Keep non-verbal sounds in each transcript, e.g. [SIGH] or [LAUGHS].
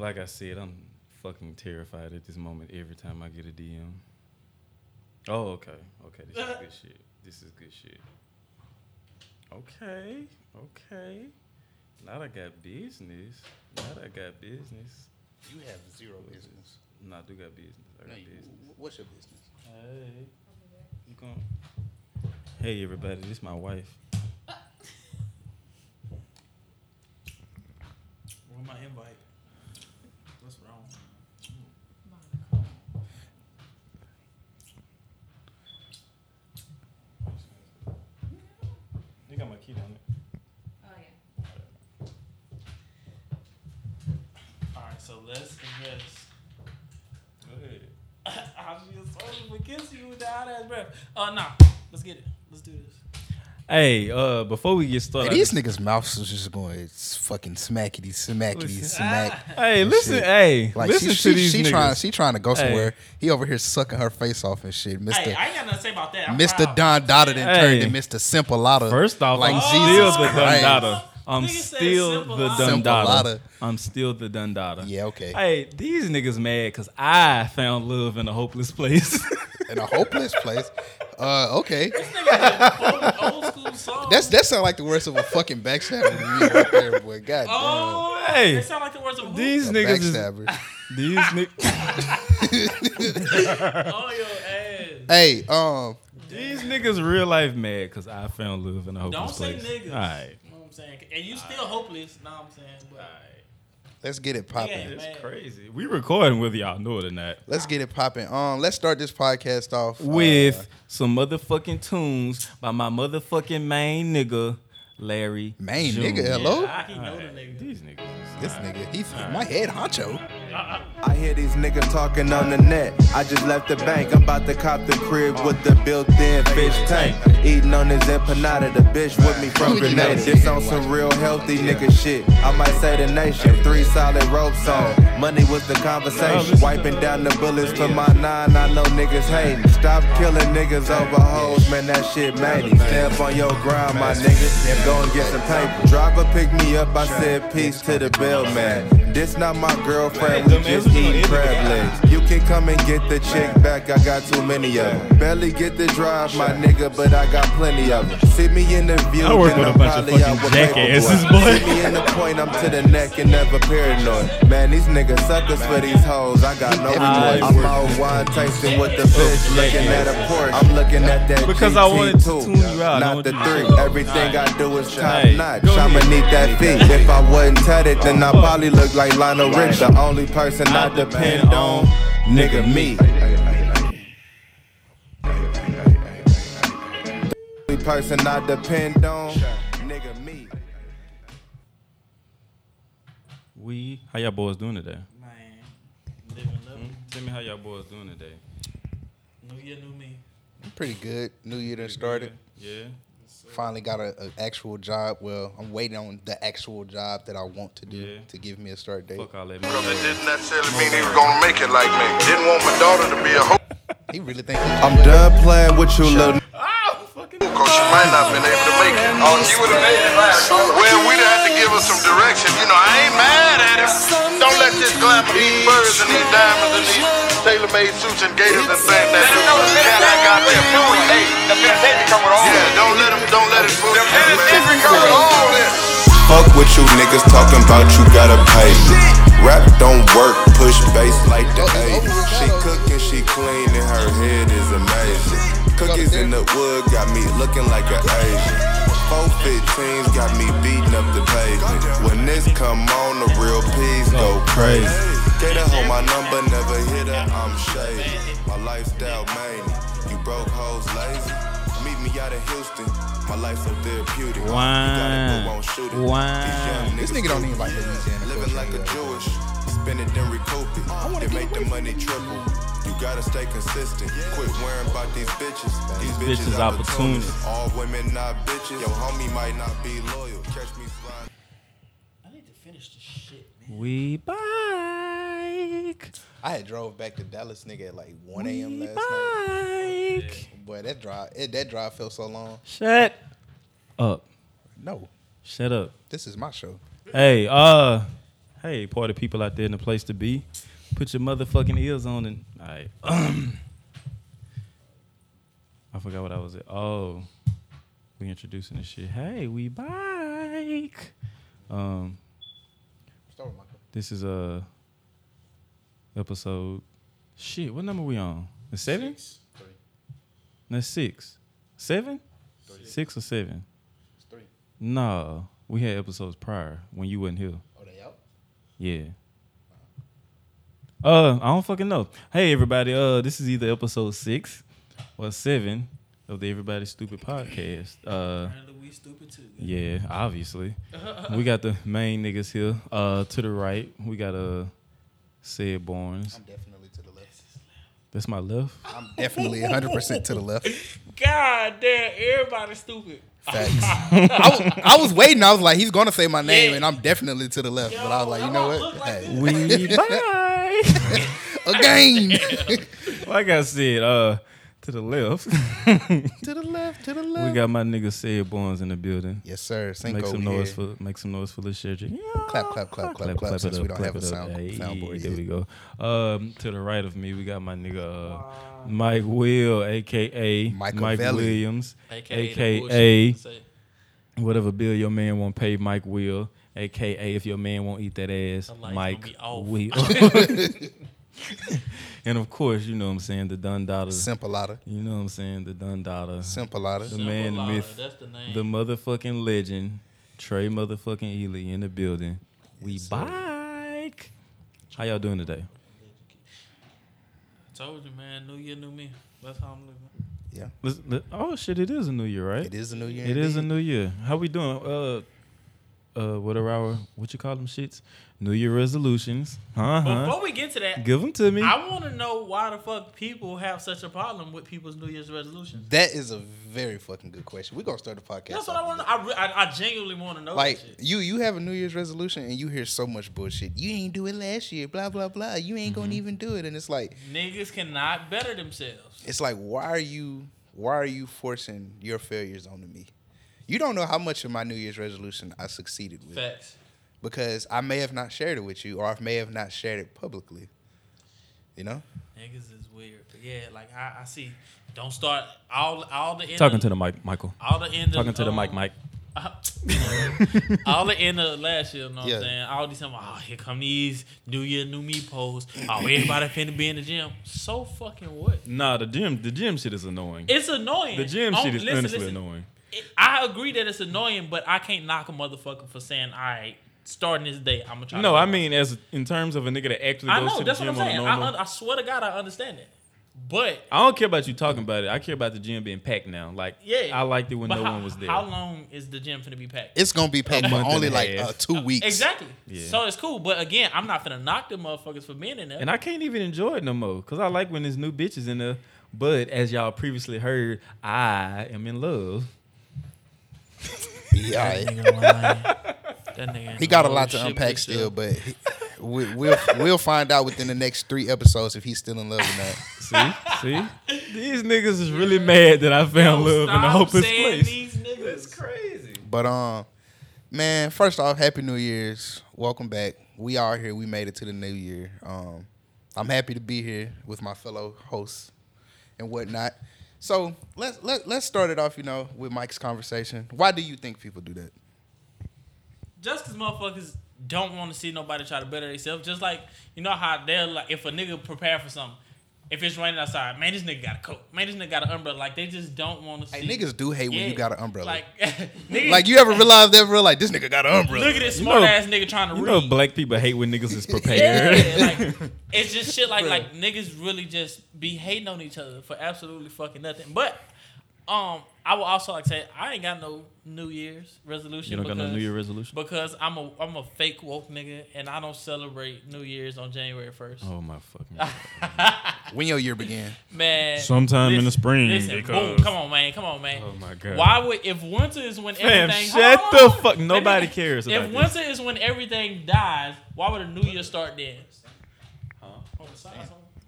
like I said, I'm fucking terrified at this moment every time I get a DM. Oh, okay. Okay, this is good shit. This is good shit. Okay, okay. Now I got business. Now I got business. You have zero business. No, I do got business. I No, got you, business. what's your business? Hey. You gon' Hey everybody, this is my wife. [LAUGHS] Where's my invite? What's wrong? You got my key on it. Oh yeah. All right, so let's address. Go ahead. I just told him to kiss you with the hot ass breath. Uh, nah. Let's get it. Let's do this. Hey, uh, before we get started, Hey, these niggas' mouths is just going it's fucking smackety, smackety, Listen. smack. Hey, listen, shit. hey, Like listen she, to she, these she niggas. trying, she trying to go Hey. somewhere. He over here sucking her face off and shit, Mister Hey, I ain't got nothing to say about that. I'm Mister proud. Don Dada then Hey. turned to Mister Simple Lotta. First off, like I'm Jesus still the Christ. Dundada. I'm still the lotta. Simple Dundada. I'm still the Dundada. Yeah, okay. Hey, these niggas mad because I found love in a hopeless place. [LAUGHS] In a hopeless place. Uh, okay. This nigga quoting old school songs. That's that sound like the worst of a fucking backstabber to me right there, boy. God Oh, Hey. they sound like the words of who? these. A niggas is backstabber. [LAUGHS] these niggas. [LAUGHS] Oh, your ass. hey, um, These niggas real life mad because I found love in a hopeless Don't say place. niggas. All right. You know what I'm saying? And you still hopeless. Know what I'm saying? But let's get it popping. Yeah. It's crazy. We recording with y'all know it or not. Let's get it popping. Um, let's start this podcast off uh, With some motherfucking tunes by my motherfucking main nigga, Larry. Main June. nigga, hello? I can know the nigga. These niggas. is- this nigga. He my head honcho. I hear these niggas talking on the net. I just left the bank. I'm about to cop the crib with the built-in fish tank. Eating on this empanada. The bitch with me from Grenada. This on some real healthy nigga shit. I might say the nation. Three solid ropes on. Money was the conversation. Wiping down the bullets for my nine. I know niggas hating. Stop killing niggas over hoes, man. That shit made Step on your grind, my nigga. Go and get some paper. Driver pick me up. I said peace to the bill, man. This not my girlfriend. We just eating crab legs. You can come and get the chick back. I got too many of them. Barely get the drive, my nigga, but I got plenty of them. See me in the view. I work then with a I'm bunch of fucking out with jackasses, paperboy. boy. See me in the point, I'm to the neck and never paranoid. Man, these niggas suckers for these hoes. I got no remorse. I'm out wine tasting with the fish, looking at a Porsche. I'm looking at that Because I wanted to tune you out. Not the three. Everything I do is top Hey, notch. I'ma need that fee. If I wasn't tatted, then I probably look like Lionel Rich. The only person I depend on, nigga, me. Only person I depend on, nigga, me. We, how y'all boys doing today? Man, living, living. Tell me how y'all boys doing today. New year, new me. I'm Pretty good. New year done started. Yeah. Finally got a, a actual job. Well, I'm waiting on the actual job that I want to do Yeah. to give me a start date. Fuck all that. Because it didn't necessarily mean he was gonna make it like me. Didn't want my daughter to be a hoe He really think he I'm done playing with you, little because she might not been able to make it. Oh, you would have made it last Well, we'd have to give her some direction. You know, I ain't mad at him. Don't let this glamour, these birds and these diamonds and these tailor-made suits and gators and things that you Cadillac got there. Yeah, don't let him, don't let it fool you. man. All this. Fuck what you niggas talking about, you gotta pay me. Rap don't work, push bass like the 80s. She cooking, she clean, and her head is amazing. Cookies in the wood got me looking like an Asian. 415s got me beating up the pavement. When this come on, the real P's go crazy. Get her home, my number never hit her, I'm shady. My lifestyle mania, you broke hoes lazy. Meet me out in Houston, my life so therapeutic. You got it, but won't shoot it. Wine. These young This nigga don't even like Louisiana Living like a. Jewish, spend it then recoup it. It make the money triple. You gotta stay consistent. Quit worrying about these bitches. These bitches bitches opportunists. opportunists. All women not bitches. Your homie might not be loyal. Catch me sliding. I need to finish this shit, man. We bike. I had drove back to Dallas, nigga, at like 1 a.m. last night. bike. Boy, that drive, it, that drive felt so long. Shut up. No, Shut up. this is my show. Hey, uh, Hey, party people out there in the place to be. Put your motherfucking ears on and all right. [CLEARS THROAT] I forgot what I was at. Oh, we introducing this shit. Hey, we bike. Um, Start with Mikal. this is a episode. Shit, what number we on? The seven? Three. That's six. Seven? Three. Six or seven? It's three. No, we had episodes prior when you wasn't here. Oh, they out? Yeah. Uh, I don't fucking know. Hey everybody, uh, this is either episode six or seven of the Everybody Stupid podcast. Uh, Apparently we stupid too. yeah, obviously. we got the main niggas here. Uh, to the right, we got uh, Ced Barnes. I'm definitely to the left. That's my left. I'm definitely 100% to the left. God damn, everybody stupid. Facts. [LAUGHS] I, was, I was waiting. I was like, he's gonna say my name, Yeah. and I'm definitely to the left. Yo, but I was like, you know what? look like Hey, We [LAUGHS] bye. again. [LAUGHS] like I said, uh, [LAUGHS] to the left, to the left. To the left. we got my nigga Ced Barnes in the building. yes, sir. Cinco Make some here. noise for make some noise for the shit. Yeah. Clap, clap, clap, clap, clap, since we don't have a sound- soundboard There yet. we go. Um, to the right of me, we got my nigga uh, Mike Will, aka Mike Machiavelli. Williams, AKA, aka whatever bill your man won't pay, Mike Will, aka if your man won't eat that ass, Mike gonna be off. Will. [LAUGHS] [LAUGHS] [LAUGHS] and of course, you know what I'm saying, the Dun Daughter. Simpalata. You know what I'm saying, the Dun Daughter. Simpalata. The man, the myth, That's the name. the motherfucking legend, Tre motherfucking Ely in the building. We bike. How y'all doing today? I Told you, man. New year, new me. That's how I'm living. Yeah. Let's- let- oh shit! It is a new year, right? It is a new year. It is a new year. How we doing? Uh, uh, what are our what you call them shits? New Year resolutions? Uh huh. Before we get to that, Give them to me. I want to know why the fuck people have such a problem with people's New Year's resolutions. That is a very fucking good question. We're gonna start the podcast. That's what I want. to I, re- I I genuinely want to know. Like that shit. you, you have a New Year's resolution and you hear so much bullshit. You ain't do it last year, blah blah blah. You ain't Mm-hmm. gonna even do it, and it's like, niggas cannot better themselves. it's like, why are you, why are you forcing your failures onto me? You don't know how much of my New Year's resolution I succeeded with Facts. Because I may have not shared it with you, or I may have not shared it publicly. You know, Niggas is weird. But yeah, like I, I see. Don't start all all the Talking of, to the mic, Mikal. all the end Talking of, to the mic, um, Mike. [LAUGHS] all the end of last year, you know what Yeah. I'm saying? All these time, oh, here come these New Year, New Me posts. Oh, everybody finna be in the gym. So fucking what? Nah, the gym, the gym shit is annoying. It's annoying. the gym Oh, shit is listen, honestly listen. annoying. It- I agree that it's annoying, but I can't knock a motherfucker for saying, all right, starting this day, I'm gonna try. No, to I mean as in terms of a nigga that actually I goes know to the that's what gym I'm on a saying. I, normal. un- I swear to God, I understand it. But I don't care about you talking about it. I care about the gym being packed now. Like, yeah, I liked it when but no how, one was there. How long is the gym finna be packed? it's gonna be packed for month and only a like half. uh, two weeks. Exactly. Yeah. So it's cool, but again, I'm not finna knock the motherfuckers for being in there. And I can't even enjoy it no more because I like when there's new bitches in there. But as y'all previously heard, I am in love. Yeah, [LAUGHS] that nigga lying. That nigga he got a lot to unpack with still, but he, we, we'll we'll find out within the next three episodes if he's still in love or not. See, see, these niggas is really mad that I found Yo, love in a hopeless place. These niggas. crazy. But um, man, first off, happy New Year's. Welcome back. We are here. We made it to the new year. Um, I'm happy to be here with my fellow hosts and whatnot. So let's let let's start it off. You know, with Mike's conversation. Why do you think people do that? Just because motherfuckers don't want to see nobody try to better themselves, just like you know how they're like, if a nigga prepare for something, if it's raining outside, man, this nigga got a coat, man, this nigga got an umbrella. Like they just don't want to see. Hey, niggas do hate when you got an umbrella. Like, [LAUGHS] Like, you ever realize that, bro? Like this nigga got an umbrella. look at this You smart know- ass nigga trying to You read. know, black people hate when niggas is [LAUGHS] prepared. Yeah, like it's just shit like Bruh. like niggas really just be hating on each other for absolutely fucking nothing. But um, I will also like say I ain't got no New Year's resolution. you don't got no because- New Year resolution. because I'm a I'm a fake woke nigga and I don't celebrate New Year's on January first. Oh my fucking. God. [LAUGHS] [LAUGHS] When your year began. Man, Sometime in the spring, Listen, because- boom, come on, man, come on, man. Oh my god. Why would if winter is when Fam, everything? shut Hold the fuck- nobody me- cares If this. winter is when everything dies, why would a New Year start then? Huh? On the side,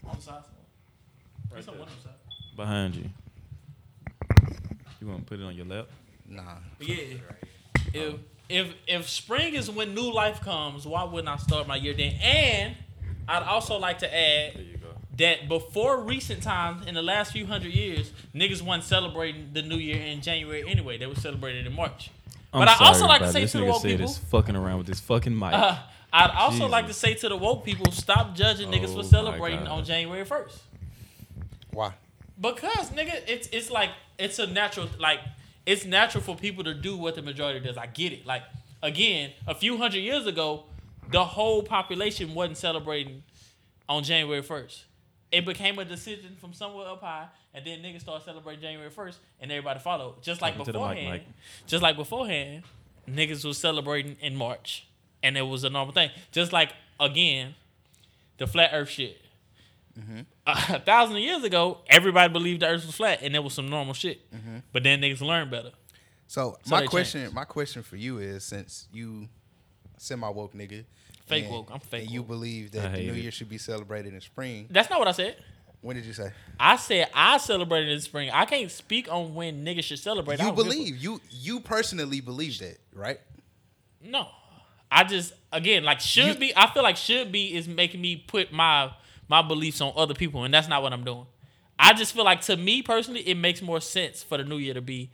on the side. somewhere. It's on one of the side. Behind you. You want to put it on your lap? Nah. But yeah, if if if spring is when new life comes, why wouldn't I start my year then? And I'd also like to add There you go. that before recent times, in the last few hundred years, niggas wasn't celebrating the new year in January anyway. They were celebrating in March. I'm but I also like to say this to the woke people, fucking around with this fucking mic. uh, I'd also like to say to the woke people, stop judging niggas Oh for celebrating on January first. Why? Because nigga, it's it's like it's a natural like it's natural for people to do what the majority does. I get it. Like again, a few hundred years ago, the whole population wasn't celebrating on January first. It became a decision from somewhere up high, and then niggas started celebrating January first, and everybody followed. Just like Talking the mic, beforehand, just like beforehand, niggas was celebrating in March, and it was a normal thing. Just like again, the flat Earth shit. Mm-hmm. [LAUGHS] a thousand years ago, everybody believed the Earth was flat, and it was some normal shit. Mm-hmm. But then niggas learned better. So, So my question, changed. my question for you is, since you semi woke nigga, Fake and- woke, I'm fake and you believe that the New it. Year should be celebrated in spring. That's not what I said. When did you say? I said I celebrated in spring. I can't speak on when niggas should celebrate. You don't a- believe you you personally believe that, right? No. I just again like should You- be. I feel like should be is making me put my my beliefs on other people, and that's not what I'm doing. I just feel like to me personally, it makes more sense for the new year to be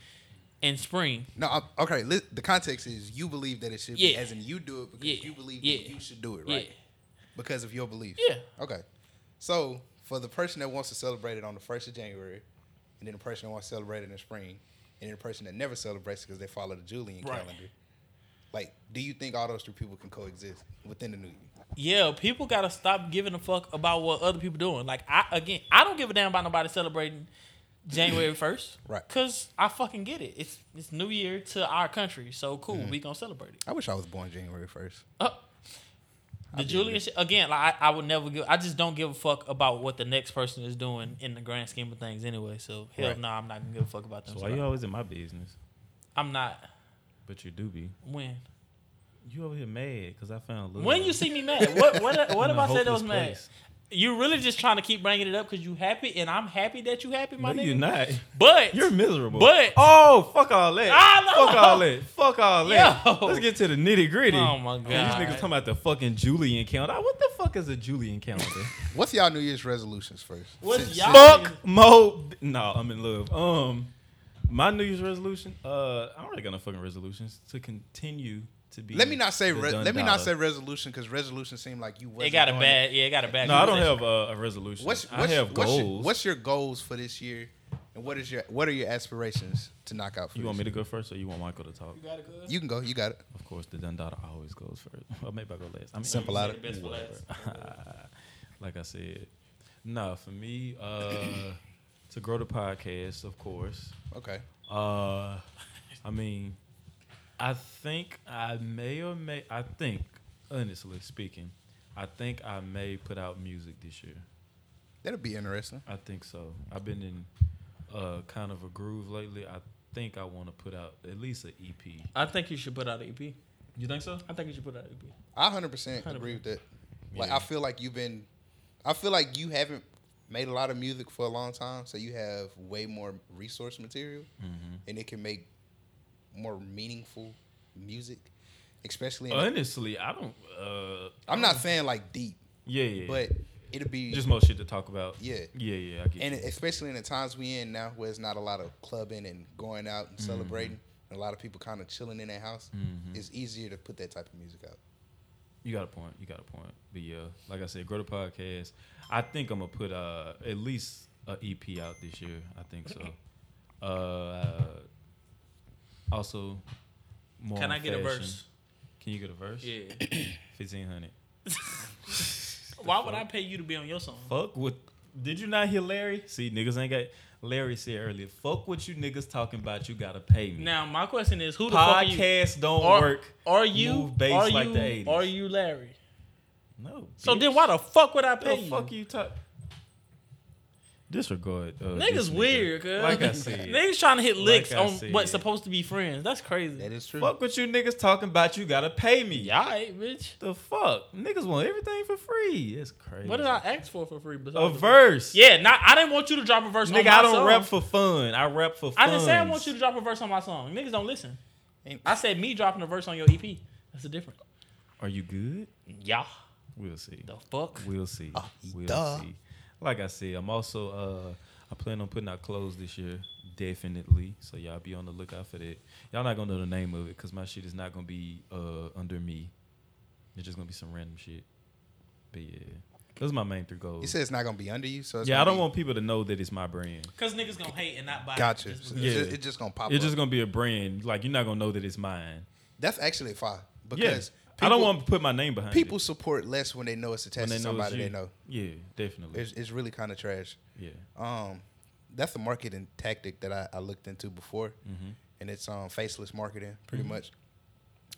in spring. No, I'm- okay. Li- the context is you believe that it should be, as in you do it because Yeah. you believe Yeah. that you should do it, right? Yeah. Because of your beliefs. Yeah. Okay. So for the person that wants to celebrate it on the first of January, and then the person that wants to celebrate it in spring, and then the person that never celebrates because they follow the Julian Right. calendar, like, do you think all those three people can coexist within the new year? Yeah, people gotta stop giving a fuck about what other people doing. Like I again, I don't give a damn about nobody celebrating January [LAUGHS] first, Right. Cause I fucking get it. It's it's New Year to our country, so cool. Mm-hmm. We gonna celebrate it. I wish I was born January first. Uh, the Julian shit again. Like I, I would never give. I just don't give a fuck about what the next person is doing in the grand scheme of things. Anyway, so hell Right. no, I'm not gonna give a fuck about them. So why you always in my business? I'm not. But you do be. When You over here mad because I found love. when you see me mad, what what [LAUGHS] what in if a I said that was mad? place. You really just trying to keep bringing it up because you happy, and I'm happy that you happy, my No, nigga. you're not. But You're miserable. But- oh, fuck all that. I know. Fuck all that. Fuck all that. Yo. Let's get to the nitty gritty. Oh, my god, These God. niggas talking about the fucking Julian calendar. What the fuck is a Julian calendar? [LAUGHS] What's y'all New Year's resolutions first? What's Since- y'all- fuck Mo. No, I'm in love. Um, my New Year's resolution. Uh, I don't really got no fucking resolutions to continue to be. Let me not say. Re- let me not dollar. say resolution because resolution seemed like you. it wasn't got a doing bad. Yeah, it got a bad. No, I don't have a, a resolution. What's, I have what's goals. Your, what's your goals for this year, and what is your what are your aspirations to knock out? For you this want me to go first, or you want Mikal to talk? You can go. You got it. Of course, the Dundada always goes first. [LAUGHS] Or maybe I go last. I mean, Simple out Save the best for last. [LAUGHS] like I said, no, for me, uh, [COUGHS] to grow the podcast, of course. Okay. Uh, I mean, I think I may or may. I think, honestly speaking, I think I may put out music this year. That'll be interesting. I think so. I've been in uh, kind of a groove lately. I think I want to put out at least an E EP. I think you should put out an EP. You think so? I think you should put out an E EP. I hundred percent agree with that. Like Yeah. I feel like you've been, I feel like you haven't made a lot of music for a long time, so you have way more resource material, Mm-hmm. and it can make more meaningful music, especially. In Honestly, I don't. Uh, I'm not saying like deep, yeah, yeah. but it'll be just more shit to talk about. Yeah. yeah, yeah. I get and you. especially in the times we in now, where it's not a lot of clubbing and going out and Mm-hmm. celebrating, and a lot of people kind of chilling in their house. It's easier to put that type of music out. You got a point. You got a point. But yeah, like I said, grow the podcast. I think I'm gonna put uh at least a EP out this year. I think so. Uh, also, more. Can I get a fashion. verse? Can you get a verse? Yeah. [CLEARS THROAT] Fifteen hundred. [LAUGHS] Why would I pay you to be on your song? Fuck with. Did you not hear Larry? See, niggas ain't got. Larry said earlier, "Fuck what you niggas talking about. You gotta pay me." Now my question is, who the fuck? Podcasts don't Are, work. are you? Move bass are like you? the 80s. Are you Larry? No. So bitch. then why the fuck would I the pay you? fuck you talk? Disregard. Uh, Niggas weird, cuz. Like I [LAUGHS] said. Niggas trying to hit licks I on said. what's supposed to be friends. That's crazy. That is true. Fuck what you niggas talking about. You gotta pay me. Yeah, alright, bitch. The fuck? Niggas want everything for free. It's crazy. What did I ask for for free? A verse. Yeah, not. I didn't want you to drop a verse. on Nigga, my I don't song. rap for fun. I rap for fun. I didn't say I want you to drop a verse on my song. Niggas don't listen. I said me dropping a verse on your EP. That's the difference. Are you good? Yeah. We'll see. The fuck. We'll see. Ah, we'll duh. see. Like I said, I'm also uh I plan on putting out clothes this year, definitely. So y'all be on the lookout for that. Y'all not gonna know the name of it because my shit is not gonna be uh under me. It's just gonna be some random shit. But yeah, those are my main three goals. You said it's not gonna be under you, so it's yeah, I don't be- want people to know that it's my brand. Cause niggas gonna hate and not buy. it Gotcha. just So Yeah. it's, just, it's just gonna pop It's up. just gonna be a brand. Like you're not gonna know that it's mine. That's actually fine Yeah, because I don't want to put my name behind people it. support less when they know it's attached to they know it's somebody they know. Yeah, definitely. It's, it's really kind of trash. yeah. Um, that's the marketing tactic that I, I looked into before, Mm-hmm. and it's um faceless marketing pretty much.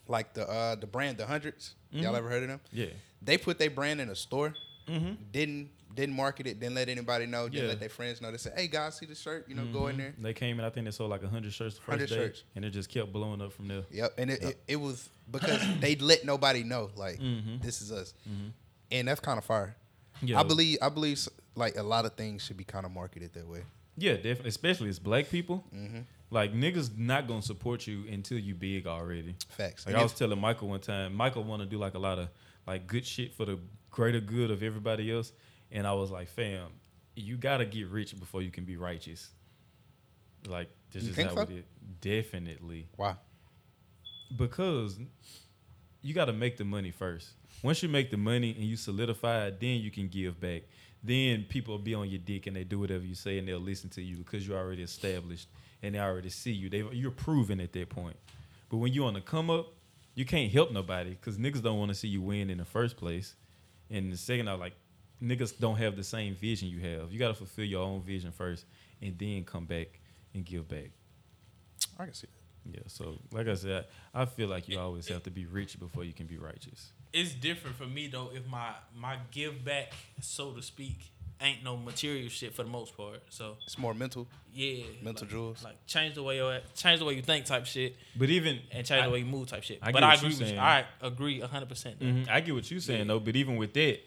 Like the uh the brand the 100s y'all ever heard of them? Yeah. They put their brand in a store, Mm-hmm. didn't didn't market it, didn't let anybody know, didn't Yeah. let their friends know. They said, "Hey guys, see the shirt? You know, go in there." They came in. I think they sold like hundred shirts the first 100 day, shirts. and it just kept blowing up from there. Yep, and it, it, it was because [CLEARS THROAT] they let nobody know like Mhm. this is us, and that's kind of fire. Yeah, I believe I believe like a lot of things should be kind of marketed that way. Yeah, definitely. Especially as black people, Mm-hmm. like niggas not gonna support you until you big already. Facts. Like And I was telling Mikal one time, Mikal want to do like a lot of like good shit for the greater good of everybody else, and I was like, fam, you gotta get rich before you can be righteous. Like this You is how so? it. Definitely. Why? because you got to make the money first. Once you make the money and you solidify it, then you can give back. Then people will be on your dick and they do whatever you say and they'll listen to you because you're already established and they already see you. They you're proven at that point. But when you're on the come up, you can't help nobody because niggas don't want to see you win in the first place. And the second, I like niggas don't have the same vision you have. You got to fulfill your own vision first and then come back and give back. I can see that. Yeah, so like I said, I feel like you always have to be rich before you can be righteous. It's different for me though. If my my give back, so to speak, ain't no material shit for the most part. So It's more mental. yeah, Mental like, jewels. Like change the way you change the way you think type shit, But even and change I, the way you move type shit. I but get I what agree you with you. saying. I agree hundred percent. Mhm, I get what you're saying Yeah. though. But even with that,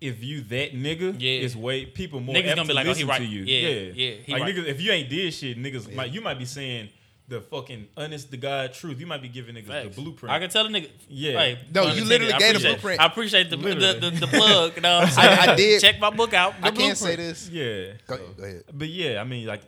if you that nigga, Yeah. it's way people more Niggas gonna be like, oh, he listen right. to you. Yeah, yeah, yeah, he like right. niggas, if you ain't did shit, niggas, might, you might be saying the fucking honest to God truth. You might be giving niggas Facts. the bluept. I can tell a nigga. Yeah. Hey, No, you literally I gave the blueprint. I appreciate the the, the, the plug. You know I'm? [LAUGHS] I, I did. Check my book out. The I can't say this. yeah. Go, go ahead. But yeah, I mean, like,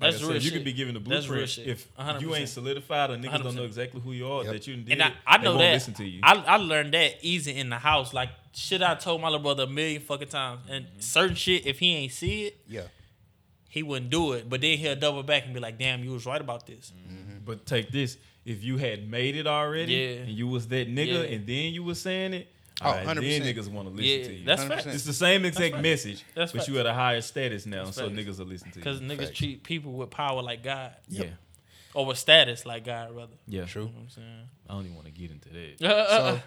like That's I said, real you shit. could be giving the That's real blueprint shit. if 100%. you ain't solidified or niggas don't know exactly who you are Yep. that you did. And I, I they know won't that. Listen to you. I, I learned that easy in the house. Like shit, I told my little brother a million fucking times. And Mm-hmm. certain shit, if he ain't see it, Yeah. he wouldn't do it. But then he'll double back and be like, "Damn, you was right about this." But take this: if you had made it already, Yeah. and you was that nigga, Yeah. and then you was saying it, Oh, alright, 100%. then niggas want to listen Yeah, to you. that's 100%. facts. it's the same exact facts. message, That's but facts. you at a higher status now, That's so facts. niggas will listen to you. Because niggas Facts. treat people with power like God, yeah, or with status like God, rather. yeah, True. You know what I'm saying? I don't even want to get into that. [LAUGHS]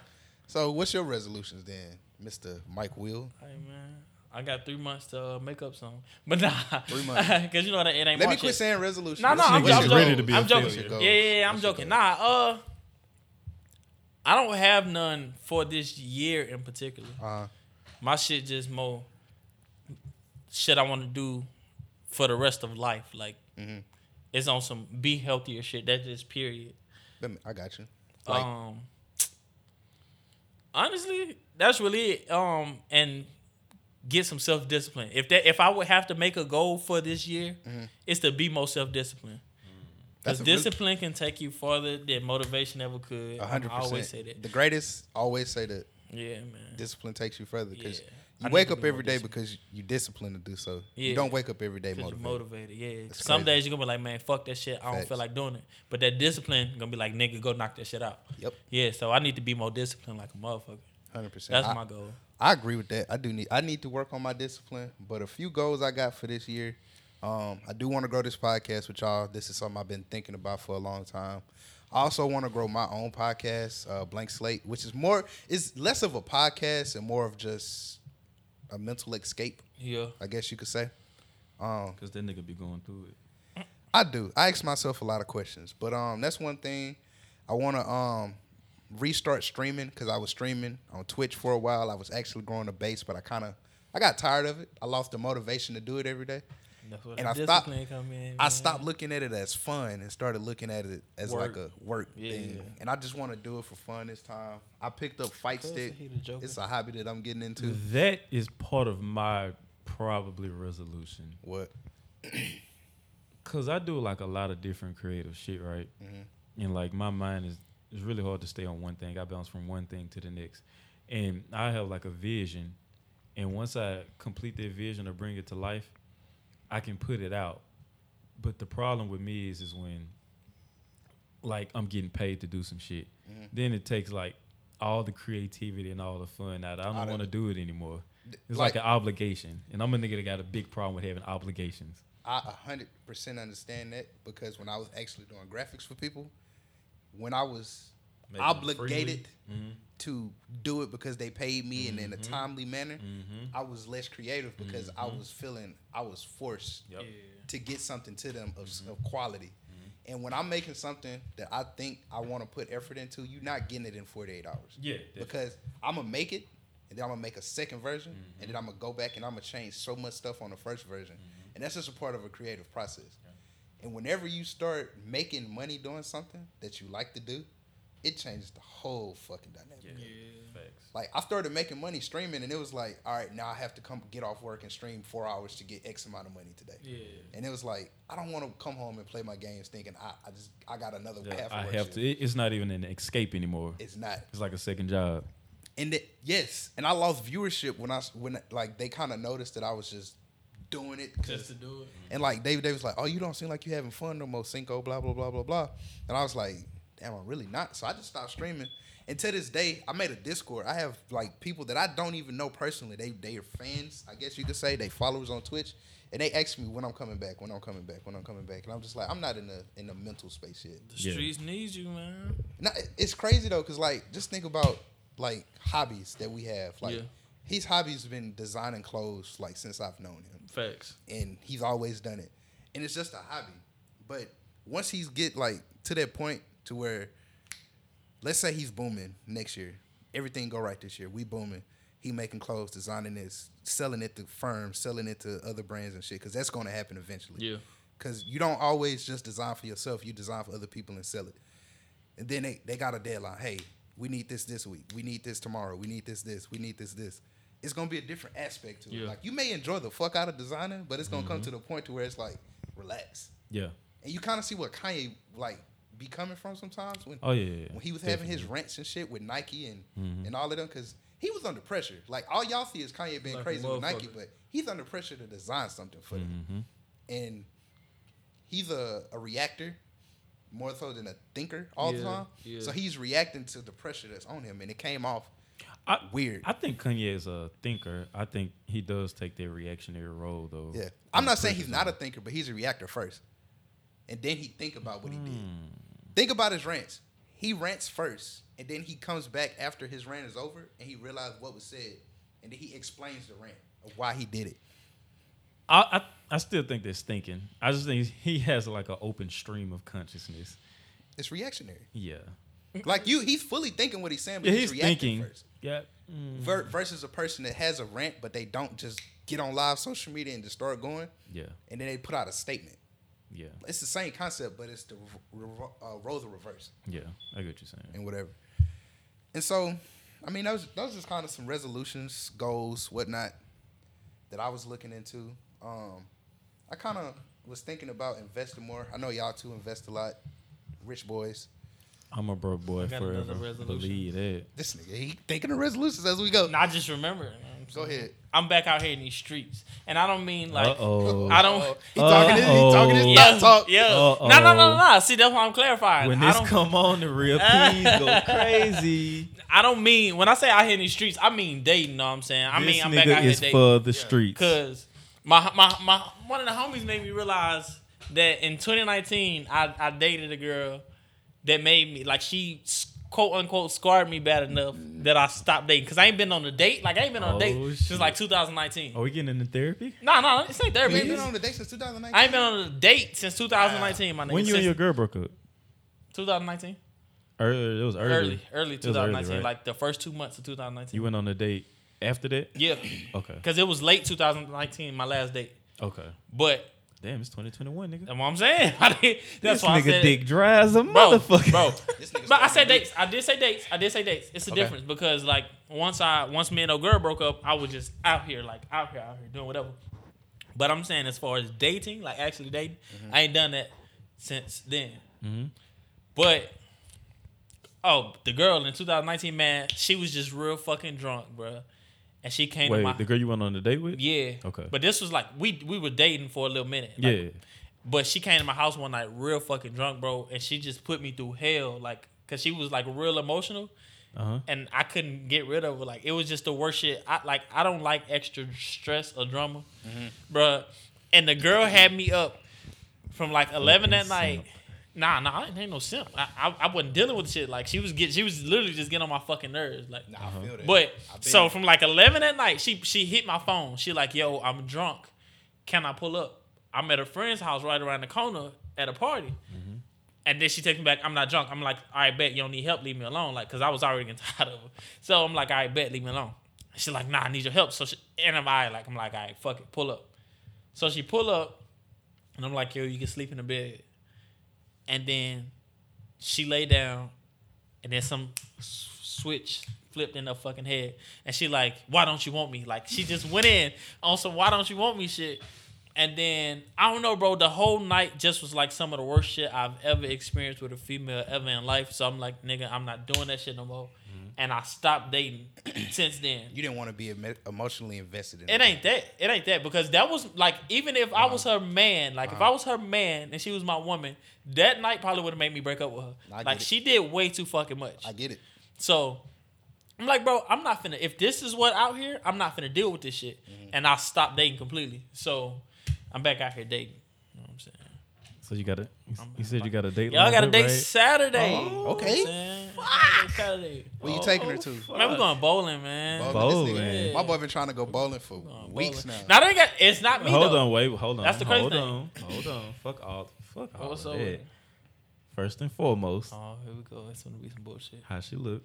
So, so what's your resolutions then, Mister Mike Will? Hey man, I got three months to uh, make up some, but nah, Three [LAUGHS] months. because you know that it ain't. Let me quit yet. saying resolutions. No, no, What's I'm, your- I'm joking. your ready to be goals? a I'm joking. What's failure. your Yeah, yeah, yeah, I'm What's joking. Nah, uh, I don't have none for this year in particular. Uh-huh. My shit just more shit I want to do for the rest of life. Like Mhm. it's on some be healthier shit. That's just period. I got you. Like, um, honestly, that's really it. Um, and get some self discipline. If that if I would have to make a goal for this year, it's to be more self disciplined. Because a really- discipline can take you farther than motivation ever could. Hundred I always say that. The greatest always say that Yeah, man. discipline takes you further because Yeah. You need wake up every day because you disciplined to do so. Yeah. You don't wake up every day motivated. motivated. Yeah. Some days you're gonna be like, man, fuck that shit. I don't Facts. feel like doing it. But that discipline gonna be like, nigga, go knock that shit out. Yep, Yeah. So I need to be more disciplined like a motherfucker. hundred percent. That's I, my goal. I agree with that. I do need. I need to work on my discipline. But a few goals I got for this year. Um, I do want to grow this podcast with y'all. This is something I've been thinking about for a long time. I also want to grow my own podcast, uh, Blank Slate, which is more is less of a podcast and more of just a mental escape, Yeah. I guess you could say. Um, Cause that nigga be going through it. I do. I ask myself a lot of questions, but um, that's one thing I want to um restart streaming because I was streaming on Twitch for a while. I was actually growing a base, but I kind of I got tired of it. I lost the motivation to do it every day. That's where And I stopped- come in. I man. stopped looking at it as fun and started looking at it as like a work Yeah, thing. And I just want to do it for fun this time. I picked up Fight Cuz Stick. he the Joker. It's a hobby that I'm getting into. That is part of my probably resolution. What? [CLEARS THROAT] Cause I do like a lot of different creative shit, right? Mm-hmm. And like my mind is it's really hard to stay on one thing. I bounce from one thing to the next, and I have like a vision, and once I complete that vision or bring it to life, I can put it out. But the problem with me is is when like I'm getting paid to do some shit, Mm-hmm. then it takes like all the creativity and all the fun out. I don't want to do it anymore. It's like- like, an obligation, and I'm a nigga that got a big problem with having obligations. I hundred percent understand that because when I was actually doing graphics for people, when I was Making obligated freely. to do it because they paid me and in Mm-hmm. a timely manner, I was less creative because I was feeling I was forced Yep. to get something to them of, Mm-hmm. of quality. And when I'm making something that I think I want to put effort into, you're not getting it in 48 hours. Yeah, definitely. Because I'm gonna make it, and then I'm gonna make a second version, Mm-hmm. and then I'm gonna go back and I'm gonna change so much stuff on the first version, Mm-hmm. and that's just a part of a creative process. And whenever you start making money doing something that you like to do, it changes the whole fucking dynamic. Yeah. Facts. Like I started making money streaming, and it was like, all right, now I have to come get off work and stream four hours to get X amount of money today. Yeah. And it was like, I don't want to come home and play my games thinking I, I just I got another Yeah, half. I of have to. it- It's not even an escape anymore. It's not. It's like a second job. And it, yes, and I lost viewership when I s- when like they kind of noticed that I was just doing it 'cause- Just to do it. and like David Davis like, oh, you don't seem like you're having fun no more, Cinco, blah blah blah blah blah. And I was like, damn, I'm really not. So I just stopped streaming. And to this day, I made a Discord. I have like people that I don't even know personally. They they are fans, I guess you could say. They followers on Twitch, and they ask me when I'm coming back, when I'm coming back, when I'm coming back. And I'm just like, I'm not in the in the mental space yet. The Yeah. streets need you, man. No, it's crazy though, cause like just think about like hobbies that we have. Like Yeah. his hobby's been designing clothes like since I've known him, Facts. and he's always done it, and it's just a hobby. But once he's get like to that point to where, let's say he's booming next year, everything go right this year. We booming. He making clothes, designing this, selling it to firms, selling it to other brands and shit, cause that's gonna happen eventually. Yeah. Cause you don't always just design for yourself. You design for other people and sell it. And then they, they got a deadline. Hey, we need this this week. We need this tomorrow. We need this this. We need this this. It's gonna be a different aspect to it. Yeah. Like you may enjoy the fuck out of designing, but it's gonna come mm-hmm. to the point to where it's like relax. Yeah. And you kind of see what Kanye like be coming from sometimes when Oh yeah. yeah, yeah. when he was having his rants and shit with Nike and mm-hmm. and all of them because he was under pressure. Like all y'all see is Kanye being Like crazy with Nike, motherfucker. but he's under pressure to design something for them. Mm-hmm. And he's a, a reactor more so than a thinker all the time. yeah. So he's reacting to the pressure that's on him, and it came off I, weird. I think Kanye is a thinker. I think he does take that reactionary role though. yeah, I'm not saying he's not a thinker, but he's a reactor first, and then he think about what he did. Hmm. Think about his rants. He rants first, and then he comes back after his rant is over, and he realized what was said, and then he explains the rant of why he did it. I, I I still think that's thinking. I just think he has like an open stream of consciousness. It's reactionary. Yeah. Like you, he's fully thinking what he's saying, but Yeah, he's, he's reacting thinking. first. Yeah. Mm, Ver- versus a person that has a rant, but they don't just get on live social media and just start going, yeah. and then they put out a statement. Yeah. It's the same concept, but it's the re- re- uh, roles are reversed Yeah. I get what you're saying. and whatever. And so, I mean, those those just kind of some resolutions, goals, whatnot that I was looking into. Um, I kind of was thinking about investing more. I know y'all two invest a lot, rich boys. I'm a broke boy got forever. another resolution. Believe that. This nigga, he thinking of resolutions as we go. And I just remember. man. Go ahead. I'm back out here in these streets, and I don't mean like. Uh-oh. I don't. [LAUGHS] He talking his, he talking his Uh-oh. talk. Yeah. Uh-oh. No, no, no, no, no. See, that's why I'm clarifying. When this come on, the real [LAUGHS] please go crazy. I don't mean when I say out here in these streets. I mean dating. Know what I'm saying? I this mean I'm nigga back out here is dating. for the streets. Cause my my my one of the homies made me realize that in 2019 I, I dated a girl that made me like she s- quote unquote scarred me bad enough that I stopped dating because I ain't been on a date like I ain't been on a Oh, date shit. since like 2019. Are we getting into therapy? No, no, it's ain't therapy. You ain't been on a date since 2019. I ain't been on a date since 2019, my nigga. When you and your girl broke up? 2019, Early, it was early. early, early, It was early, 2019, right? like the first two months of 2019. You went on a date after that? yeah, Okay. [CLEARS THROAT] because it was late 2019, my last date. Okay. But Damn, it's 2021, nigga. That's what I'm saying. [LAUGHS] That's this why I nigga said, dick dry as a bro, motherfucker. bro. [LAUGHS] This nigga's But I said dates. I did say dates. I did say dates. It's a Okay. difference because like once I once me and no girl broke up, I was just out here like out here out here doing whatever. But I'm saying as far as dating, like actually dating, Mm-hmm. I ain't done that since then. Mhm. But oh, the girl in 2019, man, she was just real fucking drunk, bruh. And she came to Wait, my the girl you went on a date with? yeah. Okay. But this was like we we were dating for a little minute. Like, Yeah. but she came to my house one night real fucking drunk, bro, and she just put me through hell, like, cause she was like real emotional, Uh huh. and I couldn't get rid of her. Like, it was just the worst shit. I like, I don't like extra stress or drama, bro. And the girl had me up from like eleven at night. Nah, nah, I ain't no simp. I, I, I wasn't dealing with shit. Like, she was get, she was literally just getting on my fucking nerves. Like, Nah, I feel that. but so from like eleven at night, she she hit my phone. She like, "Yo, I'm drunk. Can I pull up?" I'm at a friend's house right around the corner at a party, mm-hmm. and then she takes me back. I'm not drunk. I'm like, "All right, bet you don't need help. Leave me alone." Like, cause I was already getting [LAUGHS] tired of her. So I'm like, "All right, bet leave me alone." She's like, "Nah, I need your help." So she, and I'm like, I'm like, "All right, fuck it, pull up." So she pull up, and I'm like, "Yo, you can sleep in the bed," and then she lay down, and then some switch flipped in her fucking head, and she like, "Why don't you want me?" Like she just went in on some "Why don't you want me?" shit, and then I don't know, bro. The whole night just was like some of the worst shit I've ever experienced with a female ever in life. So I'm like, nigga, I'm not doing that shit no more, and I stopped dating [CLEARS THROAT] since then. you didn't want to be emo- emotionally invested in It ain't that. It ain't that because that was like even if I was her man, like if I was her man and she was my woman, that night probably would have made me break up with her. I like she did way too fucking much. I get it. So I'm like, bro, I'm not finna. If this is what out here, I'm not finna deal with this shit, Mm-hmm. and I stopped dating completely. So I'm back out here dating. You know what I'm saying? So you got a. You, you said you got a date. Y'all got a date right? Saturday. Oh, okay. what I'm saying? I got a date Saturday. Where you taking her to? Oh, man, we going bowling, man. Bowling. Bowling. Yeah. My boy been trying to go bowling for Going weeks now. Now they got. It's not me Hold though. on, wait, hold on. That's the crazy hold thing. on, hold on. Fuck all, fuck all What's of up? that. First and foremost, Oh, here we go. It's gonna be some bullshit. how she look?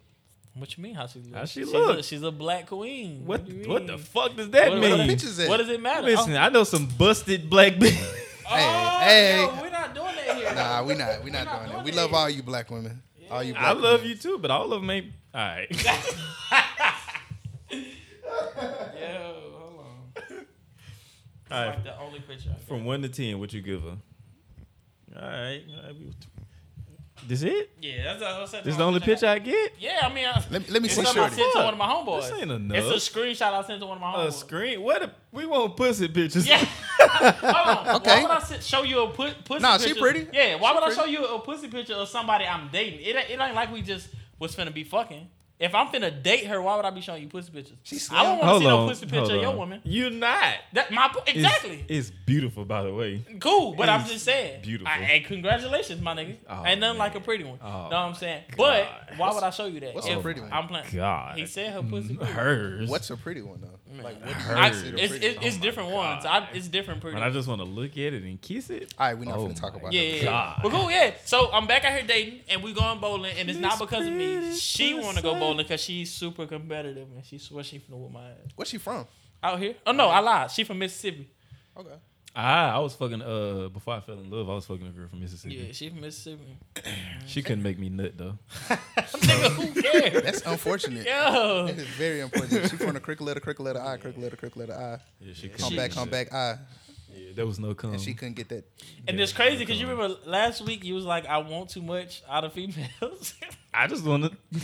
What you mean? How she look? How she she's look? A, she's a black queen. What do you what the fuck does that What- mean? what the pictures at? What does it matter? Listen, Oh, I know some busted black [LAUGHS] bitches. Oh, hey. yo, we're not doing that here. Nah, we not. We not not doing that. We love all you black women. All you. Black I love women. you too, but all of them ain't. All right. [LAUGHS] [LAUGHS] Yo, hold on. All right. like the only picture. I. From one to ten, what you give her? All right. all right, we- This it? Yeah, that's what I said. This is the only picture I get? Yeah, I mean, I, Let me, let me see something I Shorty. sent to Fuck. one of my homeboys. This ain't enough. It's a screenshot I sent to one of my homeboys. A homeboys. screen? What? A, we want pussy pictures. Yeah. [LAUGHS] Hold on. Okay. Why would I sit, show you a pu- pussy Nah, picture? she pretty. Yeah. Why She would I show you a pussy picture of somebody I'm dating? It, ain't- it ain't like we just was finna be fucking. If I'm finna date her, why would I be showing you pussy pictures? She's I don't want to Hold see no pussy picture hold of your on. woman. You're not. That my po- It's- exactly. It's, beautiful, by the way. Cool, but I'm just saying. beautiful. I, hey, congratulations, my nigga. Oh, Ain't nothing man. like a pretty one. Oh, know what I'm saying? But why would I show you that? what's if a pretty one? I'm playing. God. He said her pussy. Mm, pretty. Hers. What's a pretty one though? Like what? do you I, it's it's, it's Oh my different ones. I, it's different pretty. When I just want to look at it and kiss it. All right, we're not Oh gonna talk my about Yeah, that. yeah, yeah. But cool, yeah. So I'm back out here dating, and we going bowling, and it's not because of me. She want to go bowling because she's super competitive, and she's swear she finna whoop my ass Where's she from? out here. Oh no, I lied. She from Mississippi. Okay. Ah, I was fucking uh before I fell in love. I was fucking a girl from Mississippi. Yeah, she from Mississippi. [CLEARS THROAT] She couldn't make me nut though. [LAUGHS] Nigga, who cares? That's unfortunate. Yo, That is very important. She from the cricket letter, cricket letter, I, cricket letter, cricket letter, I. Yeah, she Come couldn't back, come me back, I. Yeah, there was no come. And she couldn't get that. and it's crazy because you remember last week you was like, I want too much out of females. I just want to. [LAUGHS]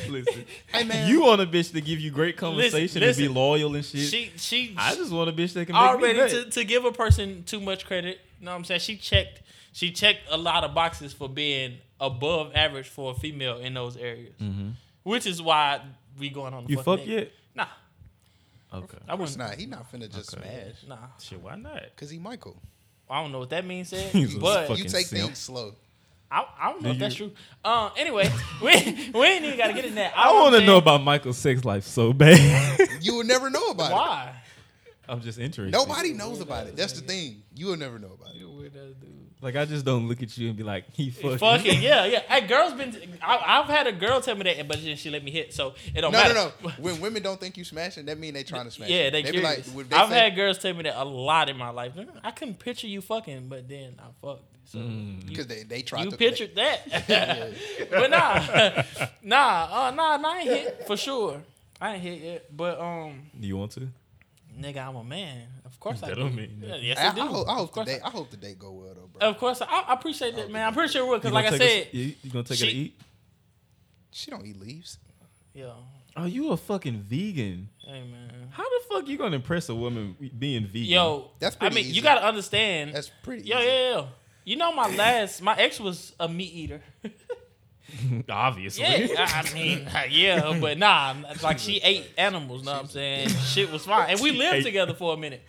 [LAUGHS] Listen, Hey man, you want a bitch to give you great conversation and listen. be loyal and shit. she she I just want a bitch that can make me already nut. to, to give a person too much credit. You know what I'm saying? She checked she checked a lot of boxes for being above average for a female in those areas. Mm-hmm. Which is why we going on the you fuck date. yet? Nah. Okay. I It's wouldn't. He not finna just smash. nah. Shit, why not? Cause he Mikal. I don't know what that means said, [LAUGHS] but You take simp. things slow. I, I don't know Do if that's you- true. Um anyway, [LAUGHS] we we ain't even gotta get in that. I I'm want to know about Mikal's sex life so bad. You will never know about it. why. I'm just interested. Nobody knows about it. That's the thing. You will never know about it. You a weird ass dude. Like I just don't look at you and be like, he fucking. Fucking [LAUGHS] yeah, yeah. Hey, girls been. I, I've had a girl tell me that, but then she let me hit, so it don't No, matter. no, no. [LAUGHS] When women don't think you smashing, that mean they trying to smash. Yeah, you. they, be curious. like, would they I've say- had girls tell me that a lot in my life. I couldn't picture you fucking, but then I fucked. So Mm. because they they try you to pictured that, [LAUGHS] [LAUGHS] but nah, [LAUGHS] nah, uh, nah, nah, I ain't hit for sure. I ain't hit yet, but um, Do you want to? nigga, I'm a man. Of course I That do. don't mean Yeah, yes, I, I do. I hope, I Of hope the course date. I- I hope the date go well though, bro. Of course, I, I appreciate that, man. I'm pretty sure it will, because like I said, us- you, you gonna take her to eat? She don't eat leaves. yeah, Oh, you a fucking vegan. hey man, How the fuck you gonna impress a woman being vegan? yo, That's I mean, easy. you gotta understand. That's pretty. Yo, easy. yeah, yeah. You know, my last, my ex was a meat eater. [LAUGHS] obviously. Yeah, I I mean, [LAUGHS] yeah, but nah, like she ate animals. Know what I'm saying? Shit was fine, and we lived together for a minute.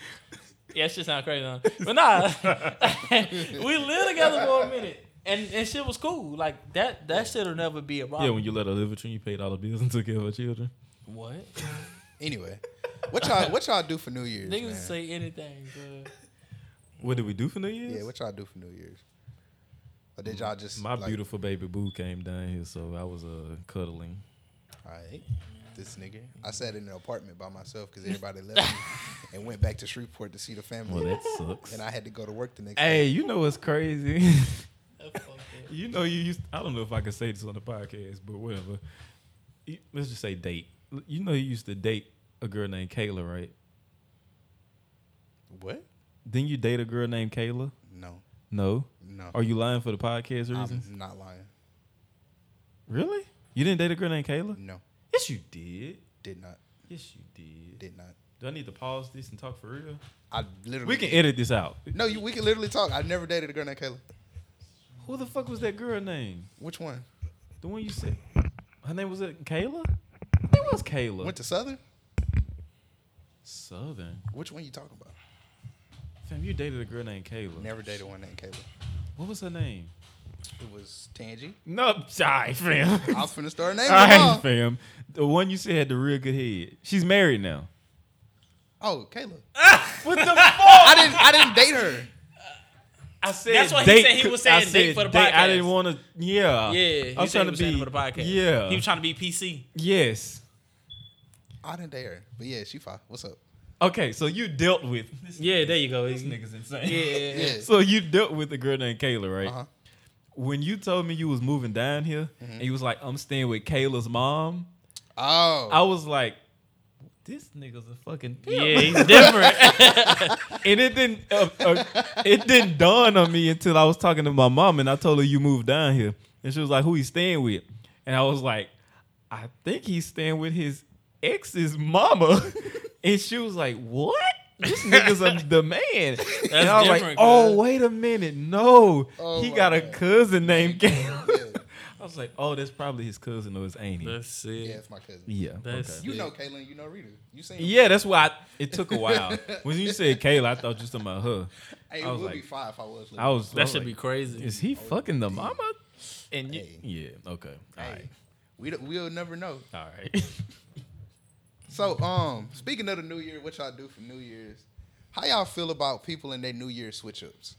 Yeah, shit sound crazy, huh? but nah, [LAUGHS] we lived together for a minute, and and shit was cool. Like that, that shit'll never be a problem. Yeah, when you let her live with you, you paid all the bills and took care of her children. what Anyway, what y'all what y'all do for New Year's? niggas man? say anything, bro. What did we do for New Year's? Yeah, what y'all do for New Year's? Or did y'all just My like, beautiful baby boo came down here, so I was uh, cuddling. All right, this nigga. I sat in an apartment by myself because everybody left me [LAUGHS] and went back to Shreveport to see the family. Well, that sucks. and I had to go to work the next day. Hey, day. you know what's crazy? That's fucked [LAUGHS] up. you know you used. I don't know if I can say this on the podcast, but whatever. You- Let's just say date. You know you used to date a girl named Kayla, right? What? Didn't you date a girl named Kayla? No, No. no. Are you lying for the podcast reasons? I'm not lying. Really? You didn't date a girl named Kayla? No, Yes, you did. did not. Yes, you did. Did not. Do I need to pause this and talk for real? I literally. We can edit this out. No, you, we can literally talk. I never dated a girl named Kayla. Who the fuck was that girl name? Which one? The one you said. Her name was it Kayla? It was Kayla. Went to Southern. Southern. Which one you talking about? Fam, you dated a girl named Kayla. Never dated one named Kayla. What was her name? It was Tangy. No, sorry, fam. [LAUGHS] I was finna start naming All them fam. The one you said had the real good head. She's married now. Oh, Kayla. [LAUGHS] What the fuck? I didn't. I didn't date her. I said That's what he said. He was saying date for the date. I didn't want to. Yeah. Yeah, he I was trying he to was saying be for the podcast. Yeah. he was trying to be PC. yes. I didn't date her. But yeah, she fine. What's up? Okay, so you dealt with. [LAUGHS] This, Yeah, there you go. this nigga's insane. Yeah, Yeah. [LAUGHS] So you dealt with a girl named Kayla, right? Uh-huh. When you told me you was moving down here, Mm-hmm. and you was like, "I'm staying with Kayla's mom," Oh. I was like, "This nigga's a fucking pimp." yeah, he's [LAUGHS] different. and it didn't uh, uh, it didn't dawn on me until I was talking to my mom and I told her you moved down here and she was like who he's staying with and I was like I think he's staying with his ex's mama and she was like what this nigga's a, [LAUGHS] the man and I was like different, oh cuz. wait a minute no Oh he my got a God. cousin named Caleb Yeah. [LAUGHS] I was like oh that's probably his cousin or his auntie That's it. Yeah, it. it's my cousin. yeah That's- okay. You know Kaylin, you know Rita. You seen yeah that's why I, it took a while [LAUGHS] when you said Kayla I thought you was talking about her Hey, I was would like- be five if I was. I was I That was should like, be crazy. Is he oh, fucking the mama? And you, Hey. yeah, okay, all Hey, right, we don't, we'll never know. all right. So, um, speaking of the New Year, what y'all do for New Year's? How y'all feel about people in their New Year switch ups?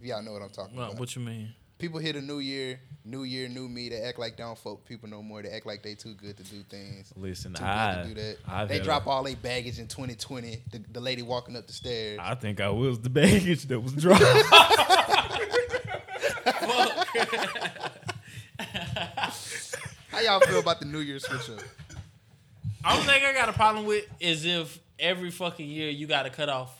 Y'all know what I'm talking about. what you mean? people hit a new year, new year, new me. They act like they don't fuck people no more. They act like they too good to do things. Listen, Too I, good to do that. I've they had drop all their baggage in 2020. The, the lady walking up the stairs. I think I was the baggage that was dropped. [LAUGHS] How y'all feel about the New Year switch up? Only thing I got a problem with is if every fucking year you got to cut off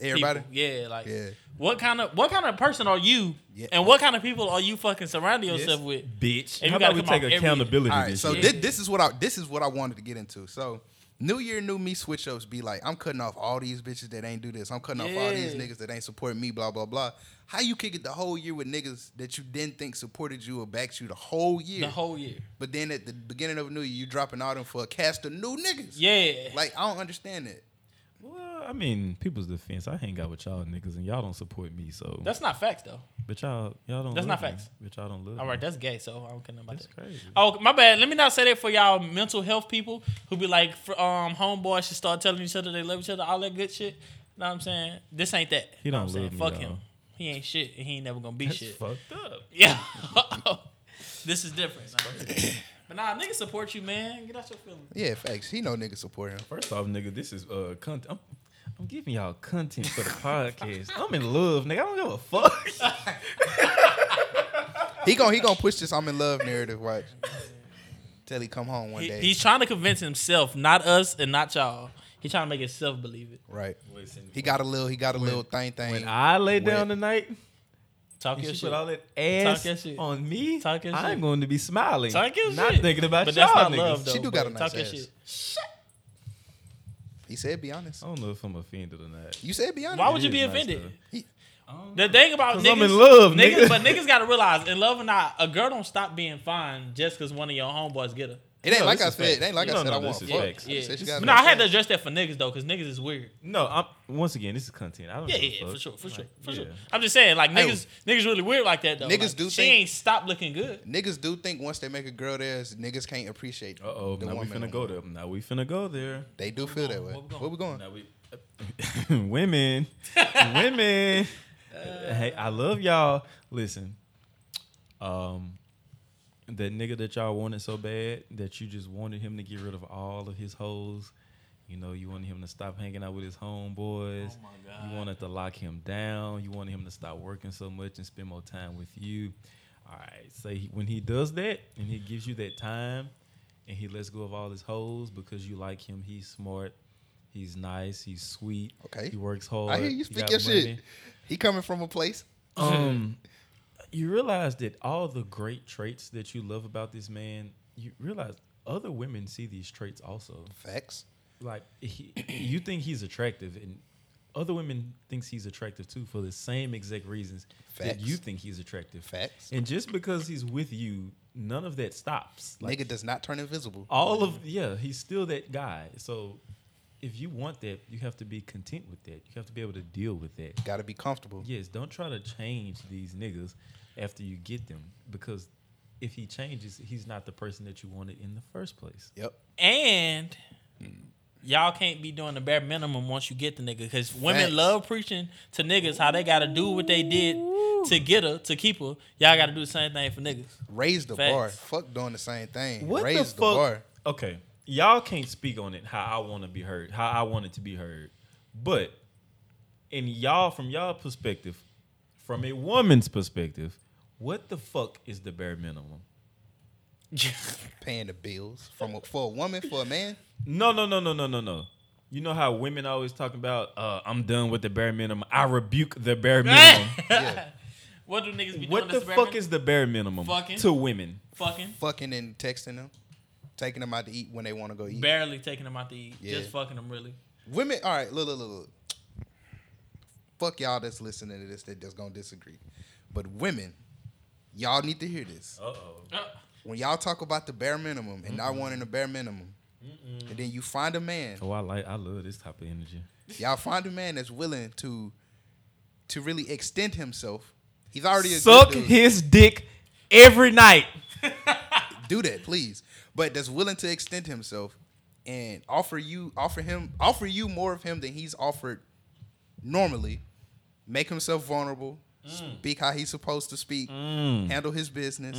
Everybody. people. Yeah, like Yeah. what kind of what kind of person are you, Yeah. and what kind of people are you fucking surrounding yourself with? bitch. And How you gotta about we take off every- accountability All right, this so year? thi- this is what I this is what I wanted to get into. So New Year, new me switch ups be like, I'm cutting off all these bitches that ain't do this. I'm cutting off all these niggas that ain't support me, blah, blah, blah. How you kick it the whole year with niggas that you didn't think supported you or backed you the whole year? The whole year. but then at the beginning of a new year, you dropping all them for a cast of new niggas. Yeah. Like, I don't understand that. Well, I mean, people's defense. I hang out with y'all niggas, and y'all don't support me. So, That's not facts though. but y'all, y'all don't. That's not me. facts. But y'all don't love. All right, that's gay, so I don't care about That's that. crazy. Oh, my bad. Let me not say that for y'all mental health people who be like, um, homeboys should start telling each other they love each other, all that good shit. You Know what I'm saying? This ain't that. He Know don't what I'm love saying? me. Fuck him. He ain't shit, and he ain't never gonna be That's shit. fucked up. Yeah. [LAUGHS] this is different. [LAUGHS] Nah. but nah, niggas support you, man. Get out your feelings. Yeah, facts. He know niggas support him. First off, nigga, this is uh content. I'm, I'm giving y'all content for the podcast. I'm in love, nigga. I don't give a fuck. He gon' he gonna push this I'm in love narrative. Watch. Till he come home one He, day. he's trying to convince himself, not us and not y'all. He's trying to make himself believe it. right. Listen, He got a little. He got a little thing thing. when I lay down Wet. tonight, Talk and your she shit. put all that ass your shit. on me, Talk your I'm shit. going to be smiling, Talk your not shit. thinking about but y'all that's not niggas. love, though. She do got a but nice Talk your ass. shit. he said, "Be honest." I don't know if I'm offended or not. You said, "Be honest." Why would you It be is nice, offended? though. He- The thing about 'Cause niggas, I'm in love, niggas, nigga. but niggas gotta realize, in love or not, a girl don't stop being fine just because one of your homeboys get her. It ain't No, like I said. facts. It ain't like No, I said I want is fuck. facts. I said Yeah. No, I had to address that for niggas though, because niggas is weird. No, I'm once again. This is content. I don't. Yeah, give yeah, fuck. for sure, for sure, for yeah. sure. I'm just saying, like Hey, niggas, niggas really weird like that though. niggas Like, do She think- ain't stopped looking good. Niggas do think once they make a girl theirs, niggas can't appreciate. Uh oh, the now we finna go there. Now we finna go there. They do feel that way. Where we going? Where we going? Now we [LAUGHS] women, women. [LAUGHS] hey, I love y'all. Listen, um, that nigga that y'all wanted so bad that you just wanted him to get rid of all of his hoes. You know, you wanted him to stop hanging out with his homeboys. Oh my God. You wanted to lock him down. You wanted him to stop working so much and spend more time with you. All right. Say he, when he does that and he gives you that time and he lets go of all his hoes because you like him, he's smart, he's nice, he's sweet. Okay. He works hard. I hear you he speak got your money. shit. He coming from a place. Um, [LAUGHS] you realize that all the great traits that you love about this man, you realize other women see these traits also. Facts. Like he, you think he's attractive, and other women thinks he's attractive too for the same exact reasons that you think he's attractive. Facts. And just because he's with you, none of that stops. Like Nigga does not turn invisible. all of yeah, he's still that guy. So if you want that, you have to be content with that. You have to be able to deal with that. Got to be comfortable. Yes, don't try to change these niggas after you get them because if he changes, he's not the person that you wanted in the first place. Yep. And y'all can't be doing the bare minimum once you get the nigga, because women Facts. love preaching to niggas how they gotta do what they did to get her, to keep her. Y'all gotta do the same thing for niggas. Raise the Facts. bar. Fuck doing the same thing. What Raise the the, bar. Okay, y'all can't speak on it how I want to be heard, how I want it to be heard. But in y'all, from y'all perspective, from a woman's perspective, what the fuck is the bare minimum? [LAUGHS] Paying the bills from a, for a woman for a man. No, no, no, no, no, no, no. You know how women always talking about, uh, I'm done with the bare minimum. I rebuke the bare [LAUGHS] minimum. Yeah. what do niggas be what doing? the that's fuck bare is the bare minimum Fucking. to women? fucking? Fucking and texting them, taking them out to eat when they want to go eat. Barely taking them out to eat. Yeah. Just fucking them really. Women, all right, look, look, look, look. Fuck y'all that's listening to this that that's gonna disagree. But women, y'all need to hear this. Uh oh. Uh, When y'all talk about the bare minimum and not wanting the bare minimum, and then you find a man, Oh, I like, I love this type of energy. y'all find a man that's willing to to really extend himself. He's already a Suck good dude. his dick every night. [LAUGHS] do that, please. But that's willing to extend himself and offer you offer him offer you more of him than he's offered normally. Make himself vulnerable. Mm. Speak how he's supposed to speak. Handle his business.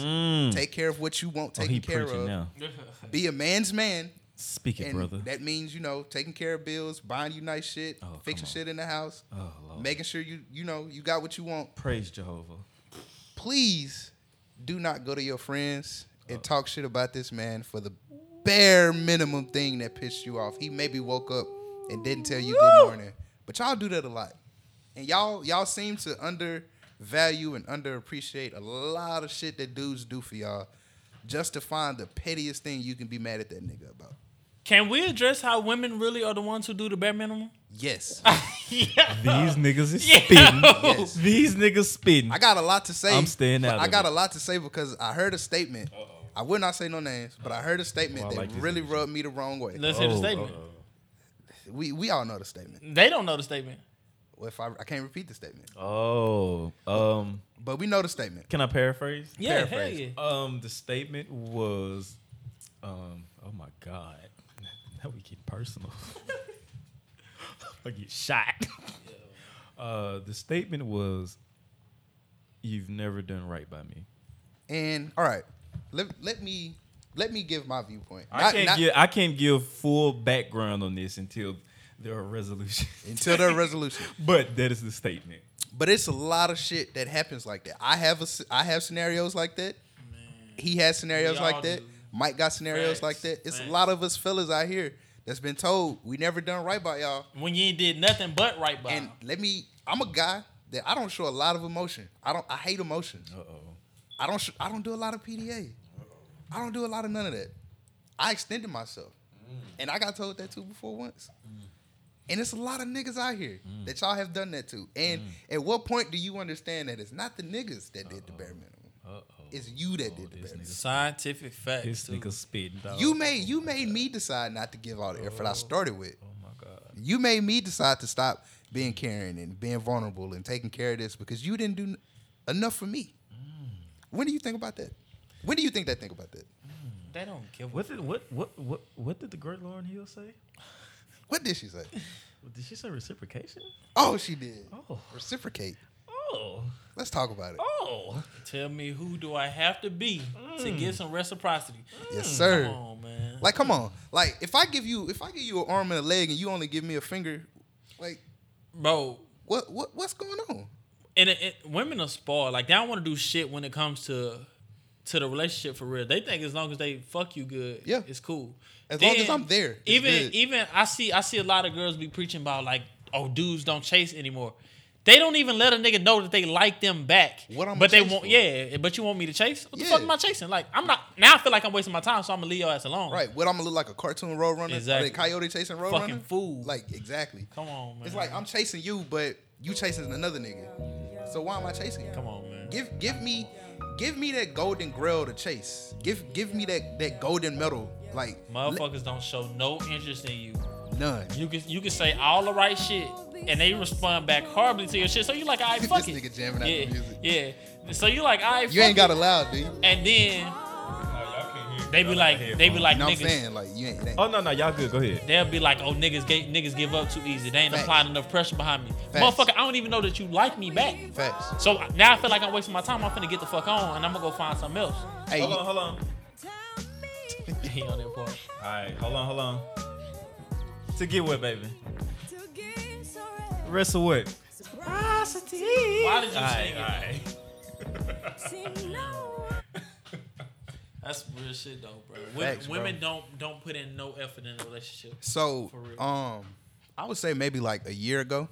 Take care of what you want Mm. Oh, taken care of. now. [LAUGHS] Be a man's man. Speak it, And brother. that means, you know, taking care of bills, buying you nice shit, Oh, fixing shit in the house, oh, making sure you, you know, you got what you want. Praise Jehovah. please do not go to your friends Oh. and talk shit about this man for the bare minimum thing that pissed you off. He maybe woke up and didn't tell you good morning, but y'all do that a lot, and y'all y'all seem to undervalue and underappreciate a lot of shit that dudes do for y'all, just to find the pettiest thing you can be mad at that nigga about. Can we address how women really are the ones who do the bare minimum? Yes, [LAUGHS] yeah. These niggas is Yeah. spitting. Yes. These niggas spitting. I got a lot to say. I'm staying out I of got it. a lot to say because I heard a statement. I will not say no names, but I heard a statement Oh, that like really rubbed me the wrong way. Let's hear the Oh, statement. uh-oh. We we all know the statement. They don't know the statement. Well, if I, I can't repeat the statement, Oh, um, but we know the statement. can I paraphrase? Yeah, hell Paraphrase. yeah. Um, the statement was, um, oh my god, now we get personal. [LAUGHS] I get shot. Uh, the statement was, you've never done right by me. And all right, let let me let me give my viewpoint. I Not- can't not- give I can't give full background on this until there are resolutions. until the [LAUGHS] resolution. but that is the statement. But it's a lot of shit that happens like that. I have a, I have scenarios like that. He has scenarios like that. do. Mike got scenarios Facts. like that. It's Facts. a lot of us fellas out here that's been told we never done right by y'all. When you ain't did nothing but right by. And let me, I'm a guy that I don't show a lot of emotion. I don't. I hate emotions. Uh oh. I don't. Sh- I don't do a lot of PDA. Oh. I don't do a lot of none of that. I extended myself, and I got told that too before once. And it's a lot of niggas out here mm. that y'all have done that to. And mm. at what point do you understand that it's not the niggas that did the bare minimum? Uh oh. It's you that did the bare minimum. Scientific facts. This nigga spitting dog. You made you made oh me decide not to give all the effort I oh. started with. Oh my god. You made me decide to stop being caring and being vulnerable and taking care of this because you didn't do n- enough for me. Mm. When do you think about that? When do you think they think about that? They don't give What did what what what what did the great Lauryn Hill say? What did she say? Did she say reciprocation? Oh, she did. Oh. Reciprocate. Oh. Let's talk about it. Oh. Tell me who do I have to be to mm. get some reciprocity? Yes, mm. sir. Come on, man. Like, come on. Like, if I give you, if I give you an arm and a leg, and you only give me a finger, like, Bro, what, what, what's going on? and it, it, women are spoiled. Like they don't want to do shit when it comes to to the relationship for real. They think as long as they fuck you good, Yeah. it's cool. As long as I'm there, even good. even I see I see a lot of girls be preaching about like, oh, dudes don't chase anymore. They don't even let a nigga know that they like them back. What I'ma but they want for? yeah, but you want me to chase? What the Yeah. fuck am I chasing? Like I'm not now I feel like I'm wasting my time, so I'm gonna leave your ass alone. Right? What I'm gonna look like a cartoon road runner? Exactly. Coyote chasing road Fucking runner? fool. Like, exactly. Come on, man. It's like I'm chasing you, but you chasing another nigga. So why am I chasing you? Come on, man. Give give me give me that golden grail to chase. Give give me that that golden medal. Like Motherfuckers don't show no interest in you. none. You can you can say all the right shit, and they respond back horribly to your shit. So you like, I [LAUGHS] fuck This it. nigga jamming out the music. yeah. So you like, I You ain't got do you? And then they be like, they be like You know what I'm niggas. saying? Like you ain't. it ain't- Oh no no y'all good. Go ahead. They'll be like, oh niggas, ga- niggas give up too easy. They ain't Facts. applying enough pressure behind me. Facts. Motherfucker, I don't even know that you like me back. Facts. So now I feel like I'm wasting my time. I'm finna get the fuck on, and I'm gonna go find something else. Hey, Hold you- on hold on. [LAUGHS] he on that part. All right, hold on, hold on. To get what, baby? Rest of what? Why did you All sing right, it? all right. [LAUGHS] [LAUGHS] That's real shit though, bro. Women, Facts, bro. women don't don't put in no effort in a relationship. So, For real. um, I would say maybe like a year ago,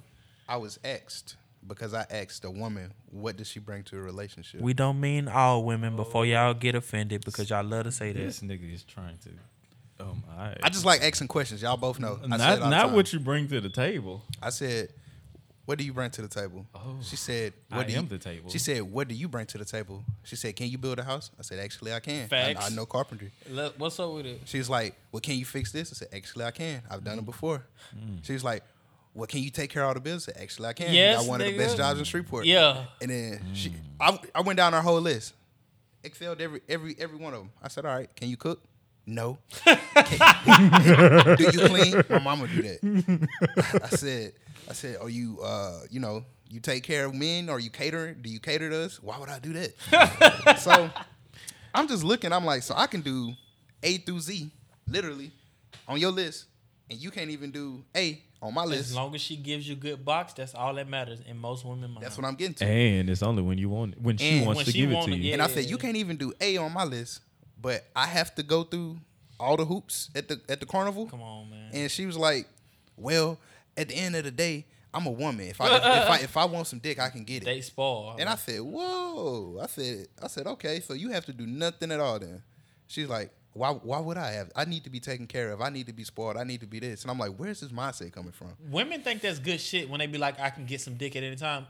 I was asked because I asked a woman, "What does she bring to a relationship?" We don't mean all women before y'all get offended because y'all love to say that. This nigga is trying to. Oh my. I just like asking questions. Y'all both know. I say it not all the not time. what you bring to the table. I said, "What do you bring to the table?" Oh. she said, I "What do am you?" the table. She said, "What do you bring to the table?" She said, "Can you build a house?" I said, "Actually, I can. I- Facts. I, know carpentry." Let- What's up with it? She's like, "Well, can you fix this?" I said, "Actually, I can. I've done it mm. before." Mm. She was like, "Well, can you take care of all the bills?" I said, "Actually, I can. Yes, Got one of the best jobs in Shreveport." Yeah. And then she, mm. I, I went down our whole list. Excelled every every every one of them. I said, "All right, can you cook?" No. [LAUGHS] Can- [LAUGHS] do you clean? My mama do that. [LAUGHS] I said, I said, "Are you, uh, you know, you take care of men? Or you cater? Do you cater to us? Why would I do that?" [LAUGHS] so I'm just looking. I'm like, so I can do A through Z, literally, on your list, and you can't even do A on my list. As long as she gives you good box, that's all that matters in most women mind. That's what I'm getting to. And it's only when you want when she And wants when to she give it wanna you. get- And I Yeah. said, you can't even do A on my list, but I have to go through all the hoops at the at the carnival. Come on, man. And she was like, "Well, at the end of the day, I'm a woman. If I if, I if I want some dick, I can get it." they spoil. And I said, "Whoa!" I said, "I said okay, so you have to do nothing at all then." She's like, "Why? Why would I have? I need to be taken care of. I need to be spoiled. I need to be this." And I'm like, "Where's this mindset coming from?" Women think that's good shit when they be like, I can get some dick at any time.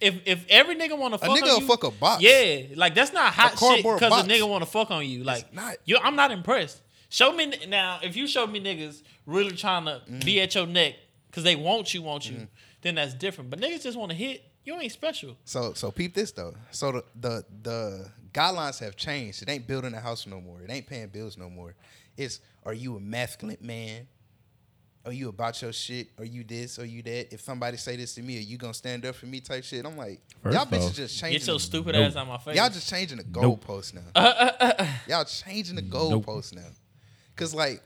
If if every nigga want to fuck a nigga on you, fuck a box. Yeah, like that's not hot shit because a nigga want to fuck on you. Like, not. I'm not impressed. Show me now if you show me niggas really trying to Mm-hmm. be at your neck because they want you, want you, mm-hmm. then that's different. But niggas just want to hit. You ain't special. So so peep this though. So the, the the guidelines have changed. It ain't building a house no more. It ain't paying bills no more. It's are you a masculine man? are you about your shit? Are you this? Are you that? If somebody say this to me, are you gonna stand up for me? Type shit. I'm like, First y'all off, bitches just changing. Get your the- stupid Nope. ass out my face. Y'all just changing the Nope. goalpost now. [LAUGHS] y'all changing the Nope. goalpost now. Cause like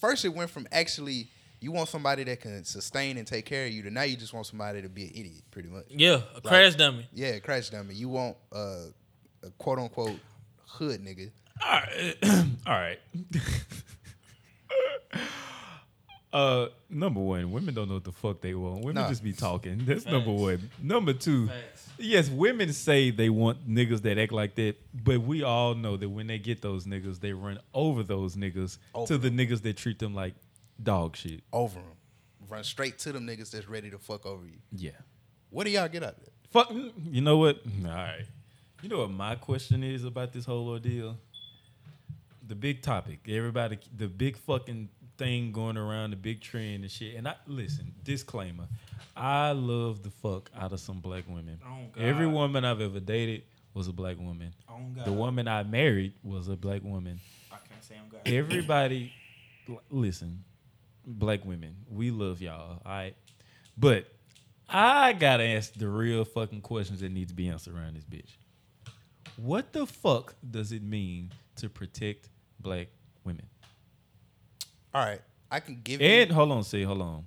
first it went from actually you want somebody that can sustain and take care of you to now you just want somebody to be an idiot, pretty much. yeah, a crash dummy. Yeah, a crash dummy. You want uh, a quote unquote hood nigga. All right. [CLEARS THROAT] All right. [LAUGHS] uh, number one, women don't know what the fuck they want. Women Nah. just be talking. That's number one. Number two, Facts. yes, women say they want niggas that act like that, but we all know that when they get those niggas, they run over those niggas Over to the niggas that treat them like dog shit. Over them. Run straight to them niggas that's ready to fuck over you. Yeah. What do y'all get out of it? Fuck. You know what? All right. You know what my question is about this whole ordeal? The big topic. Everybody, the big fucking thing going around, the big trend and shit. And I listen. Disclaimer: I love the fuck out of some black women. Oh, God. Every woman I've ever dated was a black woman. Oh, God. The woman I married was a black woman. I can't say I'm God. Everybody, listen, black women, we love y'all, all right? But I gotta ask the real fucking questions that need to be answered around this bitch. What the fuck does it mean to protect black women? All right. I can give And you hold on, say hold on.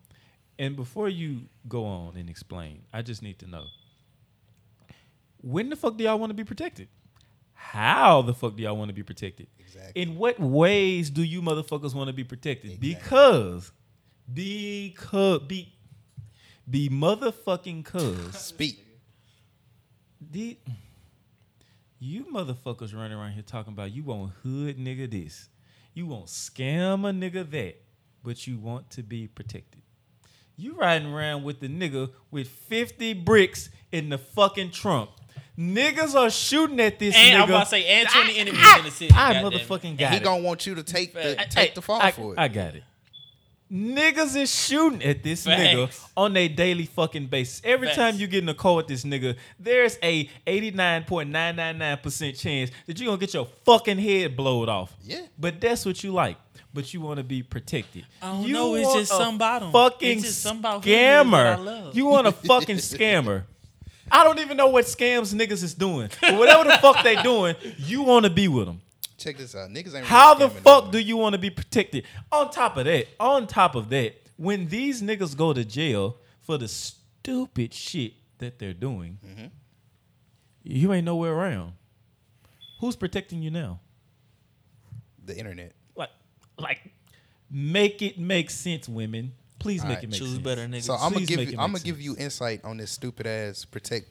And before you go on and explain, I just need to know when the fuck do y'all want to be protected? How the fuck do y'all want to be protected? Exactly. In what ways do you motherfuckers want to be protected? Exactly. Because, because, be, be motherfucking cuz speak. the you motherfuckers running around here talking about you want hood nigga this, you want scam a nigga that, but you want to be protected. You riding around with the nigga with 50 bricks in the fucking trunk. Niggas are shooting at this And nigga. I'm about to say, and 20 enemies in the city. I goddamn it. motherfucking got he it. gonna want you to take the Facts. take Hey, the fall I, for it. I got it. Niggas is shooting at this nigga on a daily fucking basis. Every Facts. time you get in a call with this nigga, there's a 89.999% chance that you're gonna get your fucking head blowed off. Yeah. But that's what you like. But you want to be protected. I don't you know, it's just a something about 'em. Fucking It's just something about hood niggas that I scammer. You want a fucking [LAUGHS] scammer. I don't even know what scams niggas is doing. But whatever the fuck they doing, you want to be with them. Check this out. Niggas ain't How really the fuck no do you want to be protected? On top of that, on top of that, when these niggas go to jail for the stupid shit that they're doing, Mm-hmm. you ain't nowhere around. Who's protecting you now? the internet? Like, like, make it make sense, women. Please make Alright, it make Choose sense. better niggas. So I'm gonna give you I'm gonna give you insight on this stupid ass protect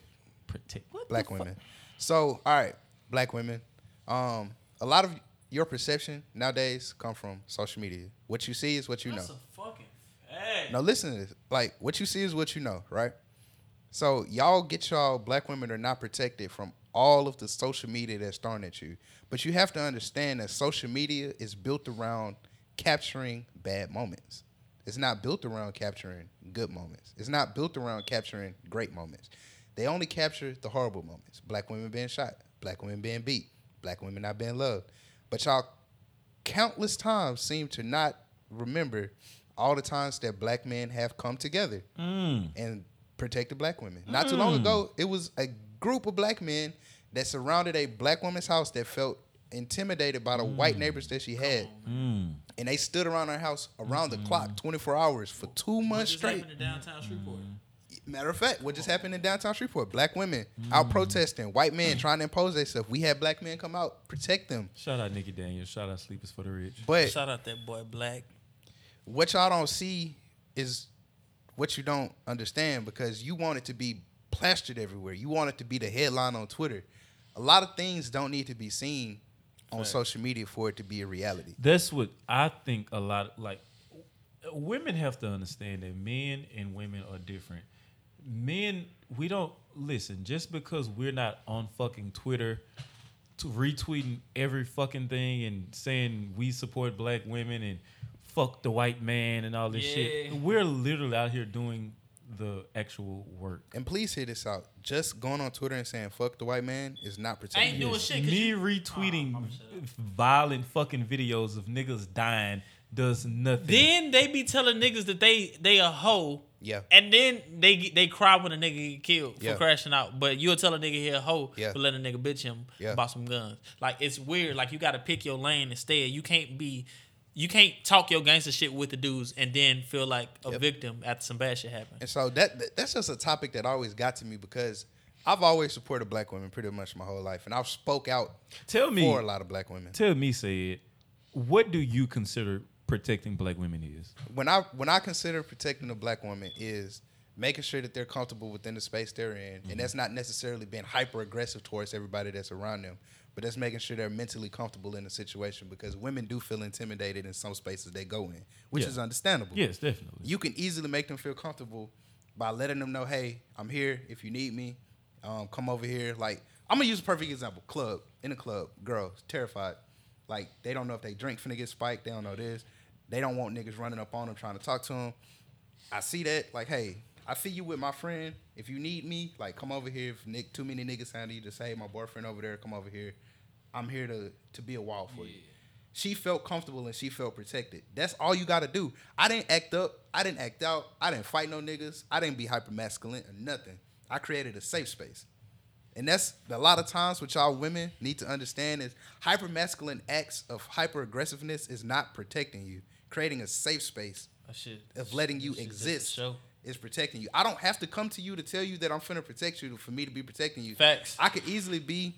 Protect what black the fuck? women. So all right, black women. Um, a lot of your perception nowadays come from social media. What you see is what you know. That's a fucking fact. Now listen to this. Like what you see is what you know, right? So y'all get y'all black women are not protected from all of the social media that's thrown at you. But you have to understand that social media is built around capturing bad moments. It's not built around capturing good moments. It's not built around capturing great moments. They only capture the horrible moments. Black women being shot, black women being beat, black women not being loved. But y'all countless times seem to not remember all the times that black men have come together mm. and protected black women. Not too long mm. ago, it was a group of black men that surrounded a black woman's house that felt intimidated by the white mm. neighbors that she had. And they stood around our house around the clock mm-hmm. 24 hours for two months just straight. happened in downtown Shreveport? Mm-hmm. Matter of fact, what just happened in downtown Shreveport? Black women mm-hmm. out protesting, white men trying to impose themselves. We had black men come out, protect them. Shout out Nikki Daniels. Shout out Sleepers for the Rich. But Shout out that boy Black. what y'all don't see is what you don't understand because you want it to be plastered everywhere. You want it to be the headline on Twitter. A lot of things don't need to be seen on social media for it to be a reality. That's what I think a lot like women have to understand that men and women are different. Men, we don't listen just because we're not on fucking Twitter to retweeting every fucking thing and saying we support black women and fuck the white man and all this Yeah. shit. We're literally out here doing the actual work. And please hear this out. Just going on Twitter and saying "fuck the white man" is not I protecting. ain't doing you. shit. 'cause Me you- retweeting Oh, I'ma shut up. violent fucking videos of niggas dying does nothing. Then they be telling niggas that they they a hoe. Yeah. And then they they cry when a nigga get killed for Yeah. crashing out. But you'll tell a nigga he a hoe Yeah. for letting a nigga bitch him Yeah. about some guns. Like it's weird. Like you gotta pick your lane instead. You can't be you can't talk your gangster shit with the dudes and then feel like a Yep. victim after some bad shit happen. And so that that- that's just a topic that always got to me because I've always supported black women pretty much my whole life, and I've spoke out Tell me, for a lot of black women. tell me, say it. What do you consider protecting black women is? when I when I consider protecting a black woman is making sure that they're comfortable within the space they're in, and mm-hmm. that's not necessarily being hyper aggressive towards everybody that's around them, but that's making sure they're mentally comfortable in the situation because women do feel intimidated in some spaces they go in, which Yeah. is understandable. Yes, definitely. You can easily make them feel comfortable by letting them know, hey, I'm here if you need me. Um, come over here. Like I'm gonna use a perfect example. Club in a club, girls terrified. Like they don't know if they drink finna get spiked. They don't know this. They don't want niggas running up on them trying to talk to them. I see that. Like, hey, I see you with my friend. If you need me, like, come over here. If Nick, too many niggas handle you, just say, hey, my boyfriend over there, come over here. I'm here to to be a wall for you. She felt comfortable and she felt protected. That's all you got to do. I didn't act up. I didn't act out. I didn't fight no niggas. I didn't be hyper masculine or nothing. I created a safe space. And that's a lot of times what y'all women need to understand is hyper masculine acts of hyper aggressiveness is not protecting you. Creating a safe space shit of letting you that shit just a exist is protecting you. I don't have to come to you to tell you that I'm finna protect you for me to be protecting you. Facts. I could easily be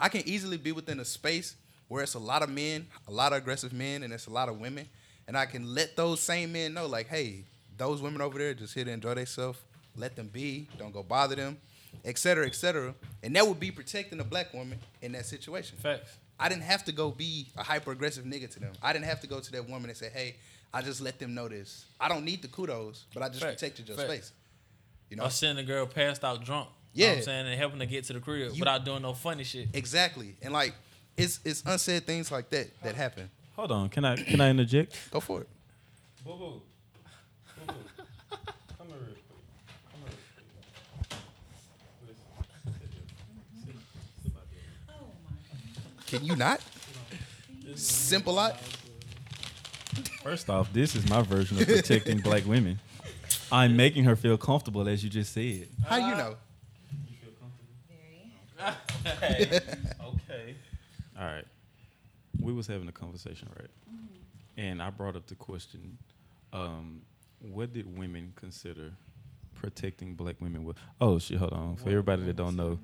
I can easily be within a space where it's a lot of men, a lot of aggressive men, and it's a lot of women. And I can let those same men know, like, hey, those women over there just here to enjoy themselves. Let them be. Don't go bother them, et cetera, et cetera. And that would be protecting a black woman in that situation. Facts. I didn't have to go be a hyper aggressive nigga to them. I didn't have to go to that woman and say, hey, I just let them know this. I don't need the kudos, but I just Facts. protected your Facts. space. You know? Or sending a girl passed out drunk. You know what Yeah. I'm saying? And helping to get to the crib You- without doing no funny shit. Exactly. And like it's it's unsaid things like that that happen. Hold on, can I can I interject? Go for it. Boo boo. Boo boo. Come here real quick. Come here real Can you not? Simple lot. First off, this is my version of protecting black women. I'm making her feel comfortable, as you just said. How you know? You feel comfortable? okay. okay. All right. We was having a conversation, right? And I brought up the question, um, what did women consider protecting black women with? Oh shit, hold on. For everybody that don't know.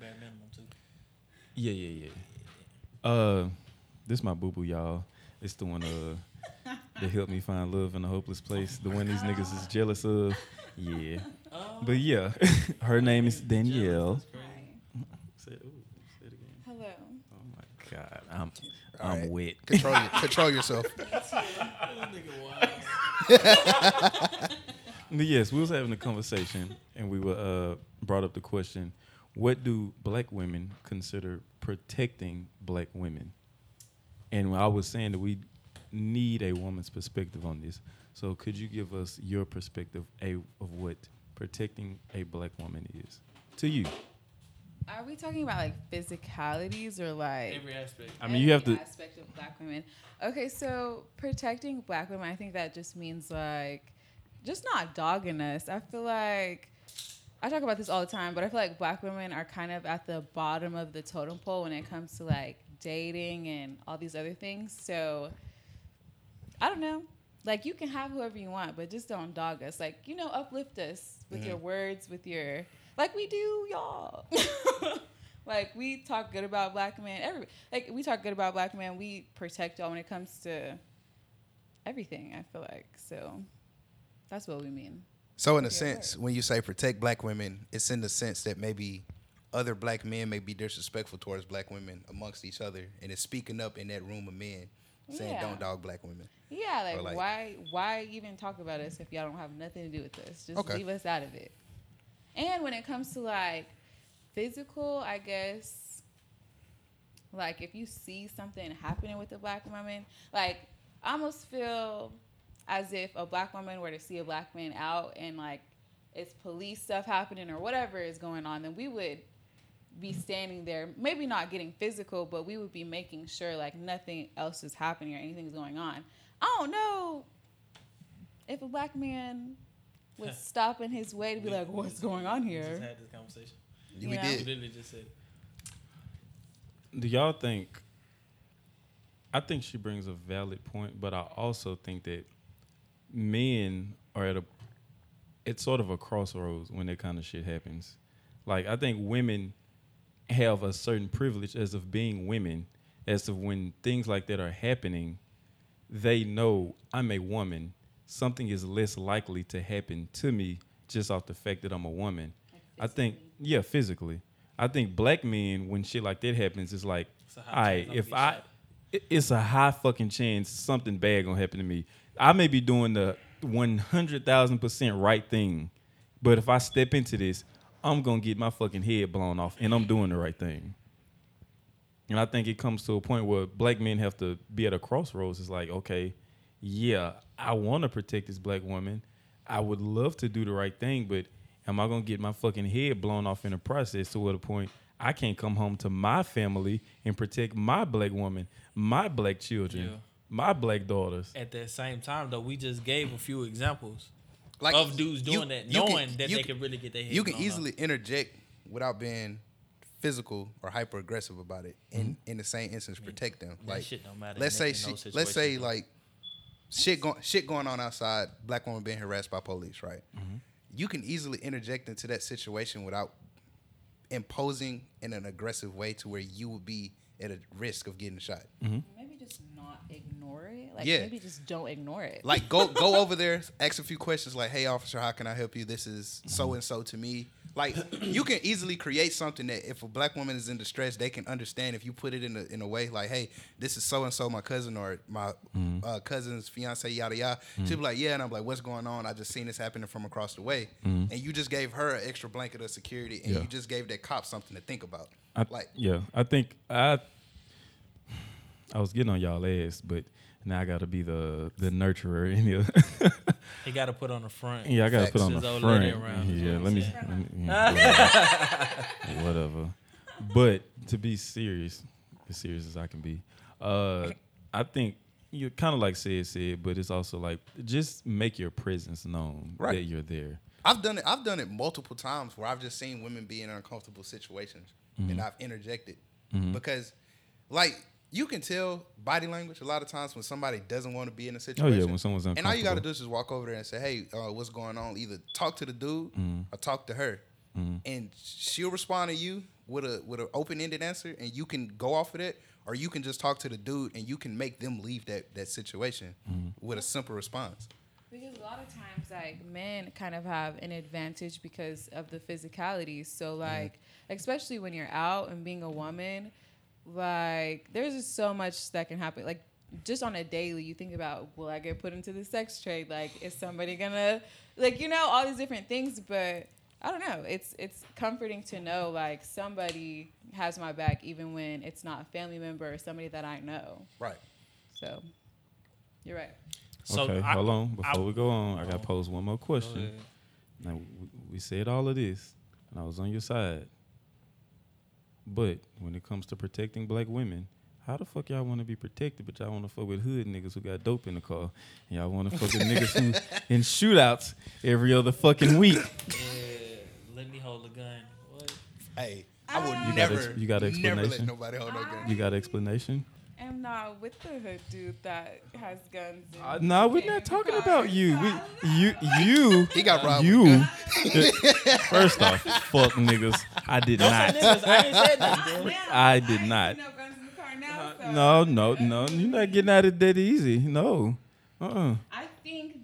Yeah, yeah, yeah. Uh this my boo boo, y'all. It's the one uh [LAUGHS] that helped me find love in a hopeless place. The one these niggas is jealous of. [LAUGHS] Yeah. But yeah, [LAUGHS] her name is Danielle. Say, ooh, say it again. Hello. Oh my god, I'm All I'm right. wet. Control your, [LAUGHS] control yourself. [LAUGHS] Yes, we was having a conversation, and we were uh, brought up the question: What do black women consider protecting black women? And I was saying that we need a woman's perspective on this. So, could you give us your perspective a, of what protecting a black woman is to you? Are we talking about like physicalities or like Every aspect. I mean, you have every to. aspect of black women? Okay, so protecting black women, I think that just means like just not dogging us. I feel like I talk about this all the time, but I feel like black women are kind of at the bottom of the totem pole when it comes to like dating and all these other things. So I don't know. Like you can have whoever you want, but just don't dog us. Like, you know, uplift us with mm-hmm. your words, with your like we do, y'all. [LAUGHS] like we talk good about black men. Every like we talk good about black men. We protect y'all when it comes to everything. I feel like so. That's what we mean. So in a Yeah, sense, when you say protect black women, it's in the sense that maybe other black men may be disrespectful towards black women amongst each other, and it's speaking up in that room of men saying Yeah. don't dog black women. Yeah, like, like- why why even talk about us if y'all don't have nothing to do with this? Just Okay. leave us out of it. And when it comes to like physical, I guess like if you see something happening with a black woman, like I almost feel as if a black woman were to see a black man out and like it's police stuff happening or whatever is going on, then we would be standing there, maybe not getting physical, but we would be making sure like nothing else is happening or anything's going on. I don't know if a black man would [LAUGHS] stop in his way to be like, "What's going on here?" We just here?" had this conversation. we Yeah. We did. literally just said. Do y'all think? I think she brings a valid point, but I also think that men are at a it's sort of a crossroads when that kind of shit happens. Like I think women have a certain privilege as of being women, as of when things like that are happening, they know I'm a woman. Something is less likely to happen to me just off the fact that I'm a woman. I think, yeah, physically. I think black men, when shit like that happens, it's like, It's a high all right, if I, shot." it- it's a high fucking chance something bad gonna happen to me. I may be doing the one hundred thousand percent right thing, but if I step into this, I'm gonna get my fucking head blown off, and I'm doing the right thing. And I think it comes to a point where black men have to be at a crossroads. It's like, okay, yeah, I want to protect this black woman. I would love to do the right thing, but am I gonna get my fucking head blown off in the process to what a point I can't come home to my family and protect my black woman, my black children, Yeah. my black daughters? At that same time, though, we just gave a few examples Like of dudes you- doing that, you can- knowing that they can- could really get their head. you can blown off. easily interject without being physical or hyper aggressive about it and mm-hmm. in the same instance protect them That like shit don't matter let's say she, those let's say though. like shit going shit going on outside black woman being harassed by police right Mm-hmm. you can easily interject into that situation without imposing in an aggressive way to where you would be at a risk of getting shot Maybe just not ignore it. Like Yeah. maybe just don't ignore it. like go go [LAUGHS] over there, ask a few questions like, "Hey, officer, how can I help you? This is so and so to me." Like [CLEARS THROAT] you can easily create something that if a black woman is in distress, they can understand if you put it in a in a way like, "Hey, this is so and so, my cousin or my mm-hmm. uh, cousin's fiance, yada yada." She'll be mm-hmm. like, "Yeah," and I'm like, "What's going on? I just seen this happening from across the way," mm-hmm. and you just gave her an extra blanket of security, and Yeah. you just gave that cop something to think about. I, like, yeah, I think I I was getting on y'all ass, but now I got to be the the nurturer in here. [LAUGHS] he got to put on the front. yeah, I got to put on the front. lady. Yeah, let me, let me yeah, [LAUGHS] whatever. whatever. But to be serious, as serious as I can be, uh, I think you kind of like said said, but it's also like just make your presence known Right. that you're there. I've done it. I've done it multiple times where I've just seen women be in uncomfortable situations, Mm-hmm. and I've interjected because, like, you can tell body language a lot of times when somebody doesn't want to be in a situation. Oh, yeah, when someone's uncomfortable. and all you got to do is just walk over there and say, "Hey, uh, what's going on?" Either talk to the dude Mm-hmm. or talk to her, and she'll respond to you with a with an open ended answer, and you can go off of that. Or you can just talk to the dude and you can make them leave that, that situation Mm-hmm. with a simple response. Because a lot of times, like men kind of have an advantage because of the physicality. So, like, especially when you're out and being a woman, like, there's just so much that can happen. Like, just on a daily, you think about, will I get put into the sex trade? Like, is somebody gonna, like, you know, all these different things. But I don't know. It's it's comforting to know like somebody has my back, even when it's not a family member or somebody that I know. Right. So, you're right. So okay, I- hold on. Before I- we go on, I got to Oh. pose one more question. ahead. Now we, we said all of this, and I was on your side. But when it comes to protecting black women, how the fuck y'all want to be protected, but y'all want to fuck with hood niggas who got dope in the car, and y'all want to fuck with niggas who [LAUGHS] in shootouts every other fucking week? Yeah, let me hold the gun. What? Hey, I would You got never, ex- you got never let explanation? nobody hold no gun. You got an explanation? Am not with the hood dude that has guns. and Uh, no, we're not talking car. about you. We, you, you, [LAUGHS] He got robbed you. [LAUGHS] First off, fuck niggas. I did not. I ain't said [LAUGHS] nothing. Now, I did not. No guns in the car now. so- No, no, no. You're not getting out of that easy. No. Uh-uh. I think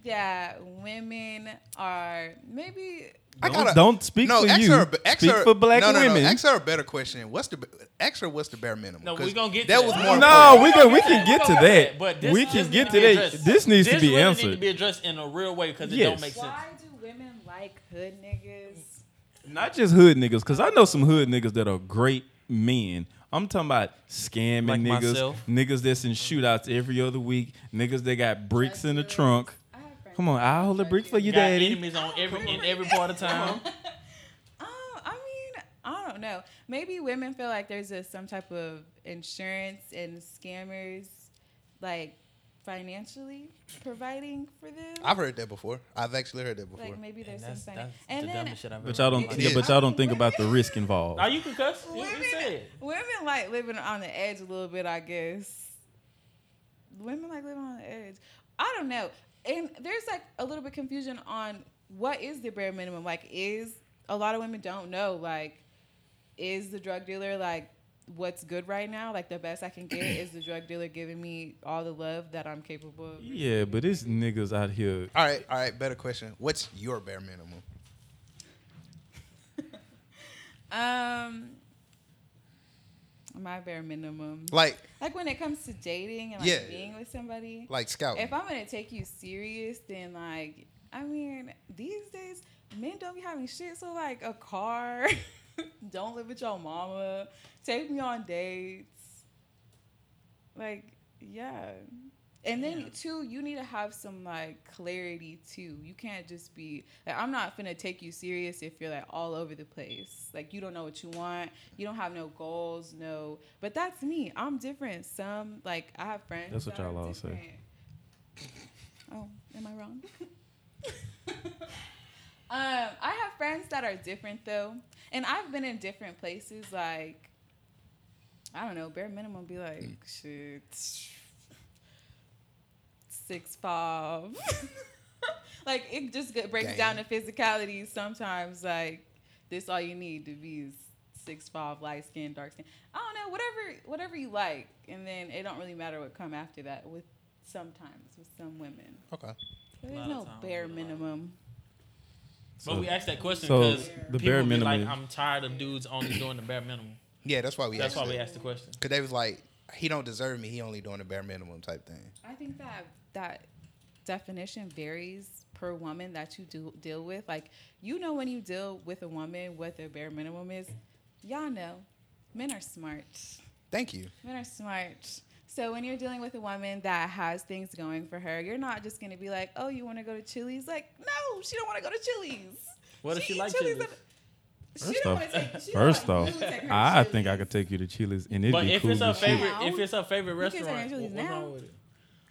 that women are maybe. I Don't- gotta- don't speak no, for ask you. Her, a- ask Speak her- for black no, no, women. No, ask her a better question. What's the ask her what's the bare minimum? No, 'Cause we're gonna get to that. that. was more. No, important. we can we can get to that. But this, we can get to to that. This needs to be really answered. Need to be addressed in a real way because it Yes. don't make sense. Why do women like hood niggas? Not just hood niggas, because I know some hood niggas that are great men. I'm talking about scamming Like niggas, myself? niggas that's in shootouts every other week, niggas that got bricks in the Treacherous. trunk. I have friends Come on, I'll hold the are brick for you, Got daddy. enemies on every in every part of town. [LAUGHS] Oh, I mean, I don't know. Maybe women feel like there's a, some type of insurance and scammers, like financially providing for them. I've heard that before. I've actually heard that before. like maybe there's And that's, some that's finan- and the then dumbest shit I've ever But y'all don't. Yeah, but y'all don't think about the [LAUGHS] risk involved. Now you can cuss. You, you women, say it. women like living on the edge a little bit, I guess. Women like living on the edge. I don't know. And there's like a little bit confusion on what is the bare minimum. Like, is a lot of women don't know. Like, is the drug dealer like what's good right now? Like the best I can get is the drug dealer giving me all the love that I'm capable of. Yeah, but it's niggas out here. all right, all right. Better question. What's your bare minimum? [LAUGHS] Um, my bare minimum. Like, Like when it comes to dating and like Yeah. being with somebody. like scout. if I'm gonna take you serious, then like I mean, these days men don't be having shit. So like a car, [LAUGHS] don't live with your mama, take me on dates. Like yeah, and then too, you need to have some like clarity too. You can't just be like I'm not gonna take you serious if you're like all over the place. Like you don't know what you want, you don't have no goals, no. But that's me. I'm different. Some like I have friends. That's what that y'all all say. Oh, am I wrong? [LAUGHS] um, I have friends that are different though, and I've been in different places. Like, I don't know, bare minimum be like shit, six five. [LAUGHS] like it just get- breaks Dang. down to physicality. Sometimes like this all you need to be is six five, light skin, dark skin. I don't know, whatever whatever you like, and then it don't really matter what come after that. With sometimes with some women. okay. There's no bare a lot. minimum. But we asked that question so because the people bare be minimum- like, I'm tired of dudes only doing the bare minimum. Yeah, that's why we. That's asked why we that. asked the question. Cause they was like, he don't deserve me. He only doing the bare minimum type thing. I think that that definition varies per woman that you do deal with. Like you know when you deal with a woman what their bare minimum is. Y'all know, men are smart. Thank you. Men are smart. So when you're dealing with a woman that has things going for her, you're not just gonna be like, "Oh, you want to go to Chili's?" Like, no, she don't want to go to Chili's. What if she eat like Chili's Chili's? And- She First off, take- first want off, you to take her to I think I could take you to Chili's and it'd But be if cool it's her as shit. favorite, if it's her favorite You can take her restaurant, what- what's now. wrong with it?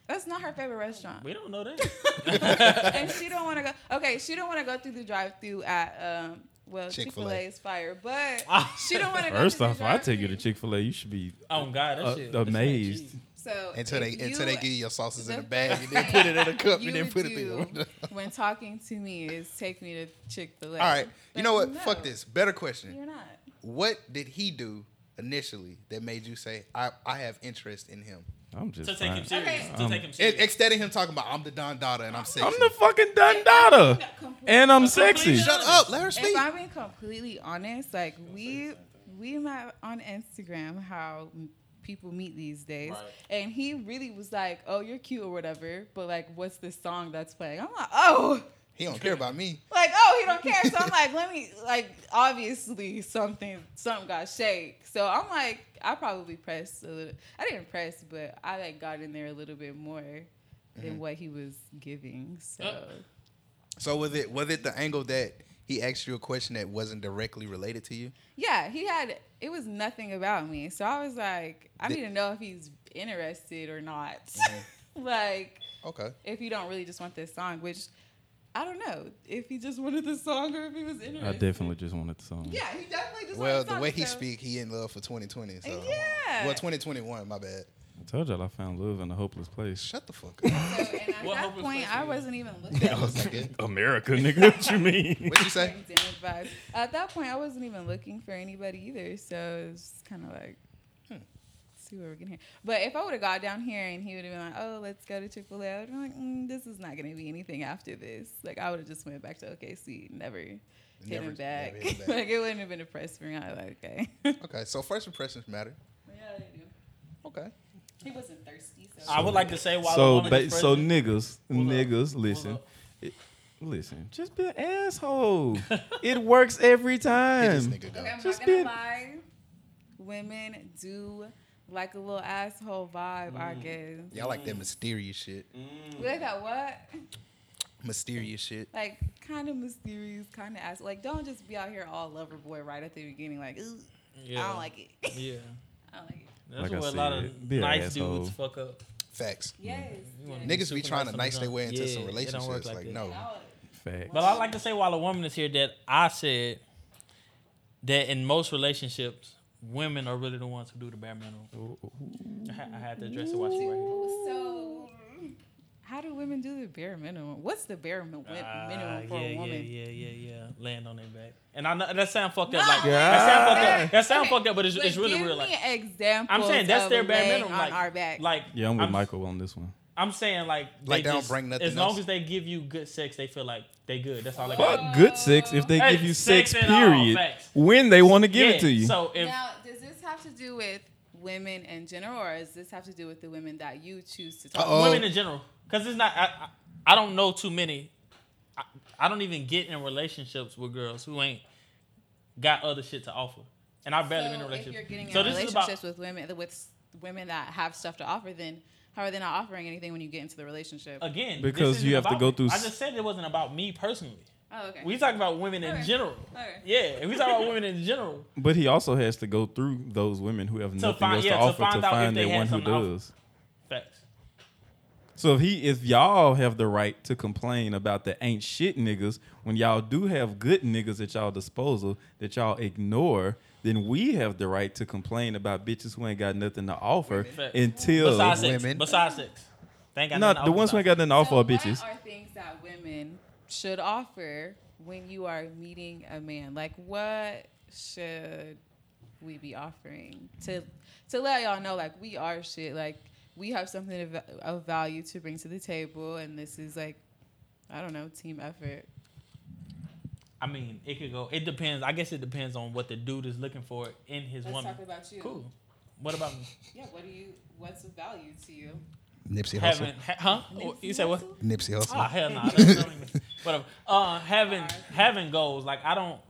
That's not her favorite restaurant. We don't know that. [LAUGHS] and she [LAUGHS] don't want to go. Okay, she don't want to go through the drive-through at um. Well, Chick Fil Chick-fil-A. Is fire, but [LAUGHS] she don't want to go. First off, the if I take you to drive-thru. Chick Fil A, you should be oh God, that uh, shit. that shit amazed. Cheap. So Until they if until they you- give you your sauces in the a bag and [LAUGHS] then put it in a [LAUGHS] cup and then put it do in. when talking to me is take me to Chick Fil A. All right. You know what? no, Fuck this. Better question. You're not. What did he do initially that made you say I, I have interest in him? I'm just To take him fine. serious. Okay. To Um, take him serious. instead of him talking about I'm the Don Dada and I'm sexy. I'm the fucking Don Dada and I'm sexy. Shut up. Let her speak. If I'm being completely honest, like we we met on Instagram how m- people meet these days, Right. and he really was like, "Oh, you're cute" or whatever, but like, what's this song that's playing? I'm like, "Oh." He don't care about me. [LAUGHS] Like oh he don't care so I'm like let me like obviously something something got shake so I'm like I probably pressed a little I didn't press but I like got in there a little bit more Mm-hmm. than what he was giving so Uh. So was it was it the angle that he asked you a question that wasn't directly related to you? yeah he had it was nothing about me so I was like I Did- need to know if he's interested or not Mm-hmm. [LAUGHS] like Okay. if you don't really just want this song which I don't know if he just wanted the song or if he was interested I definitely just wanted the song. yeah he definitely just Well, wanted the song, Well, the way he so- speak, he in love for 2020. So Yeah. Well, 2021. My bad. I told y'all I found love in a hopeless place. Shut the fuck [LAUGHS] up. So, and at What that hopeless point, place I you in? wasn't even [LAUGHS] looking. I was like, it. America, nigga. What you mean? [LAUGHS] What'd you say? Damn vibes. At that point, I wasn't even looking for anybody either. So it's kind of like, Hmm. see where we can hear. But if I would have got down here and he would have been like, "Oh, let's go to Chick Fil A," I would have been like, mm, "This is not going to be anything after this." Like I would have just went back to OKC, never hit Never- him back. never hit him back. like it wouldn't have been a press for me. I was like, okay. Okay, so first impressions matter. yeah, they do. Okay. He wasn't thirsty, so. I would like to say while so, I'm ba- so niggas, Hold niggas, Hold listen. It- listen. Just be an asshole. [LAUGHS] it works every Get this time. nigga. Okay, I'm Just not gonna be- lie. Women do like a little asshole vibe, I mm. guess. Y'all like that mysterious shit. We like that what? Mysterious shit. Like kind of mysterious, kind of ass. Like don't just be out here all lover boy right at the beginning. Like, Ooh, I don't like it. [LAUGHS] Yeah. I don't like it. That's Like where a lot said, of nice asshole. dudes fuck up. Facts. Yes. You wanna Niggas be trying to on nice their way into Yeah, some it don't work relationships. like Like, no. Facts. But I like to say while a woman is here that I said that in most relationships, women are really the ones who do the bare minimum. I, ha- I had to address it while she right here. So, how do women do the bare minimum? What's the bare mi- Ah, minimum for yeah, a woman? Yeah, yeah, yeah, yeah. Land on their back. And I know that sound fucked up. No. Like Yeah. that sound fucked up. That sound Okay, fucked up, but it's, But it's really give real. me Like examples. I'm saying that's of their bare minimum. on Like our back. like Yeah, I'm with I'm, Mikal on this one. I'm saying like Like they don't bring nothing As long else? as they give you good sex, they feel like they good. That's all they Fuck got. good sex if they Hey, give you sex sex, and all, period. When they want to give Yeah, it to you. So if now, does this have to do with women in general, or does this have to do with the women that you choose to talk? Uh-oh. to? women in general, because it's not. I, I, I don't know too many. I, I don't even get in relationships with girls who ain't got other shit to offer, and I barely been in a So if relationship. you're getting so in this is relationships about with women with women that have stuff to offer, then how are they not offering anything when you get into the relationship? again Because this you isn't have to about go me. through I s- just said it wasn't about me personally. Oh, okay. We talk about women in Okay. general. Okay. Yeah, we talk about women in general. [LAUGHS] But he also has to go through those women who have nothing find- else yeah, to to offer find to find they the one who something to does. Facts. So if he, if y'all have the right to complain about the ain't shit niggas when y'all do have good niggas at y'all disposal that y'all ignore, then we have the right to complain about bitches who ain't got nothing to offer Facts. until Besides sex. Women. Besides sex. They ain't got not the ones who ain't got nothing to offer so are bitches. What are things that women should offer when you are meeting a man? Like, what should we be offering to to let y'all know, like, we are shit. Like, we have something of, of value to bring to the table, and this is like, I don't know, team effort. I mean, it could go. It depends. I guess it depends on what the dude is looking for in his Let's woman. talk about you. Cool. What about me? [LAUGHS] Yeah. What do you? What's of value to you? Nipsey Hussle. Ha, huh? Oh, you said what? Nipsey Hussle. Ah, hell no. Nah, [LAUGHS] not even- Whatever. Uh, having having goals. Like I don't,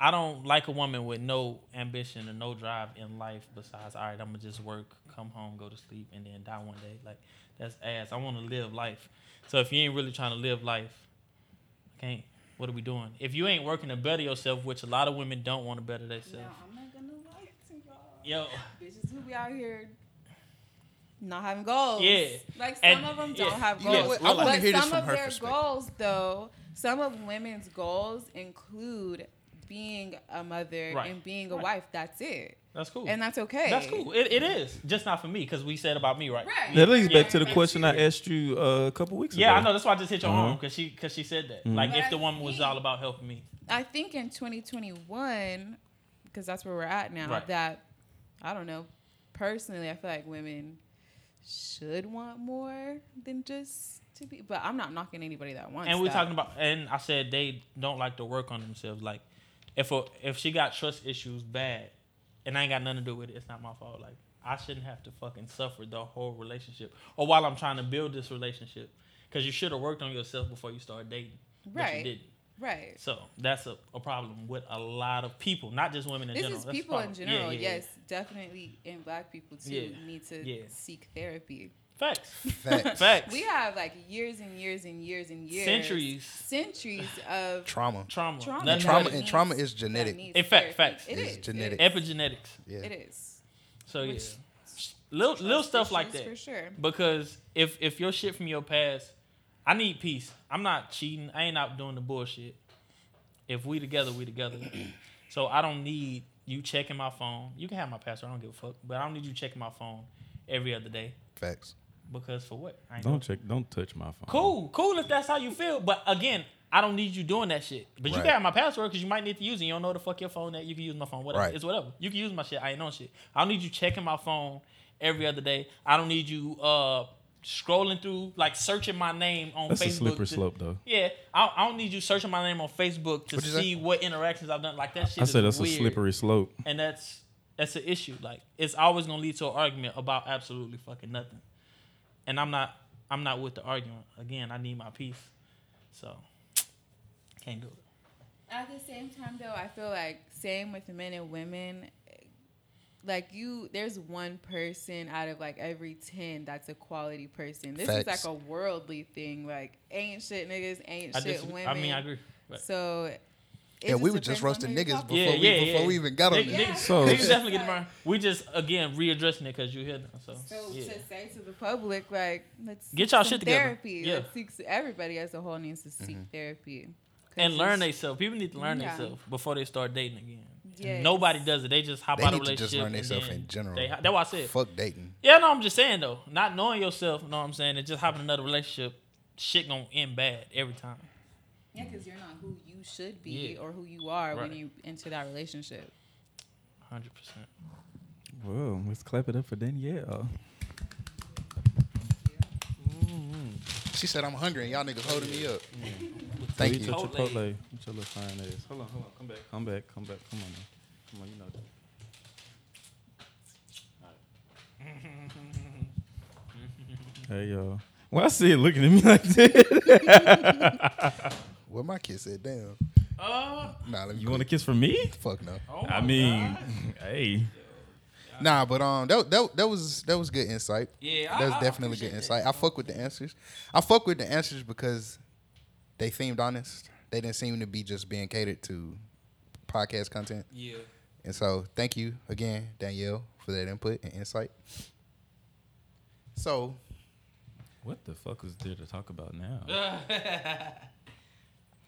I don't like a woman with no ambition and no drive in life. Besides, all right, I'm gonna just work, come home, go to sleep, and then die one day. Like that's ass. I want to live life. So if you ain't really trying to live life, can't. What are we doing? If you ain't working to better yourself, which a lot of women don't want to better themselves. I'm not gonna lie to y'all. Yo, Bitches who be out here not having goals. Yeah. Like some And- of them yeah. don't have goals. know what? But hear this some from of her their goals, though, some of women's goals include being a mother Right. and being a Right. wife. That's it. that's cool. And that's okay. That's cool. It, it is just not for me because we said about me, right? Right. That leads Yeah. back to the question I asked you uh, a couple weeks Yeah, ago. Yeah, I know. That's why I just hit your Uh-huh. home because she because she said that. Like But if I the woman was all about helping me. I think in 2021, because that's where we're at now, Right. that I don't know. Personally, I feel like women should want more than just to be. But I'm not knocking anybody that wants. and we're that. talking about and I said they don't like to work on themselves. Like if a, if she got trust issues bad, and I ain't got nothing to do with it, it's not my fault. Like I shouldn't have to fucking suffer the whole relationship, or while I'm trying to build this relationship, because you should have worked on yourself before you start dating. But you Right. didn't. Right. So that's a, a problem with a lot of people, not just women in This general. is That's people in general. Yeah, yeah, yeah. yes, definitely. And black people too Yeah. need to Yeah. seek therapy. Facts. Facts. [LAUGHS] Facts. We have like years and years and years and years, Centuries. centuries of Trauma. Trauma. trauma. And trauma matters. and trauma is genetic. In fact, therapy. facts. It It's is. genetic. Epigenetics. Yeah. It is. So yeah, little little stuff like issues that. for sure. Because if if your shit from your past, I need peace. I'm not cheating. I ain't out doing the bullshit. If we together, we together. [CLEARS THROAT] so I don't need you checking my phone. You can have my password. I don't give a fuck. But I don't need you checking my phone every other day. Facts. Because for what? I ain't Don't doing- check. Don't touch my phone. Cool, cool if that's how you feel. But again, I don't need you doing that shit. But you Right. can have my password because you might need to use it. You don't know the fuck your phone that you can use my phone. Whatever. Right. It's whatever. You can use my shit. I ain't on shit. I don't need you checking my phone every other day. I don't need you uh scrolling through like searching my name on That's Facebook. a slippery to- slope, though. Yeah, I, I don't need you searching my name on Facebook to What'd you say? see what interactions I've done. Like that shit. I said is that's a slippery slope. and that's that's an issue. Like it's always gonna lead to an argument about absolutely fucking nothing. And I'm not I'm not with the argument. Again, I need my peace. So can't do it. At the same time, though, I feel like same with men and women. Like you, there's one person out of like every ten that's a quality person. This is like a worldly thing. Like ain't shit niggas, ain't I shit disagree. women. I mean, I agree. But So It Yeah, we were just roasting niggas before Yeah, we yeah, before yeah. we even got on Niggas, there. niggas, So- niggas definitely get around. We just again readdressing it because you hear them. So, So yeah. to say to the public, like, let's Get y'all some shit together. Therapy. Yeah. Let's seek, everybody as a whole needs to seek Mm-hmm. therapy. 'Cause and learn it's- themselves. People need to learn Yeah. themselves before they start dating again. Yes. Nobody does it. They just hop They out of a need to just learn themselves in general. They, that's what I said. Fuck dating. Yeah, no, I'm just saying though. Not knowing yourself, you know what I'm saying, and just having another relationship, shit gonna end bad every time. Yeah, because you're not who you should be Yeah. or who you are when you enter that relationship. Hundred percent. Whoa, let's clap it up for Danielle. She said I'm hungry and y'all niggas holding me up. Mm. Thank Eat you. your Chipotle. Chipotle. Eat your little fine ass. Hold on, hold on. Come back. Come back. Come back. Come on, now. Come on, you know that. [LAUGHS] Hey y'all. Why I see it looking at me like that? [LAUGHS] Well, my kid said, "Damn." Uh, Nah, let me. You want a kiss from me? Fuck no. oh I mean, God. hey. Nah, but um, that, that that was that was good insight. Yeah, I- that was I definitely good insight. that. I fuck with the answers. I fuck with the answers because they seemed honest. They didn't seem to be just being catered to podcast content. yeah. And so, thank you again, Danielle, for that input and insight. So, What the fuck is there to talk about now? [LAUGHS]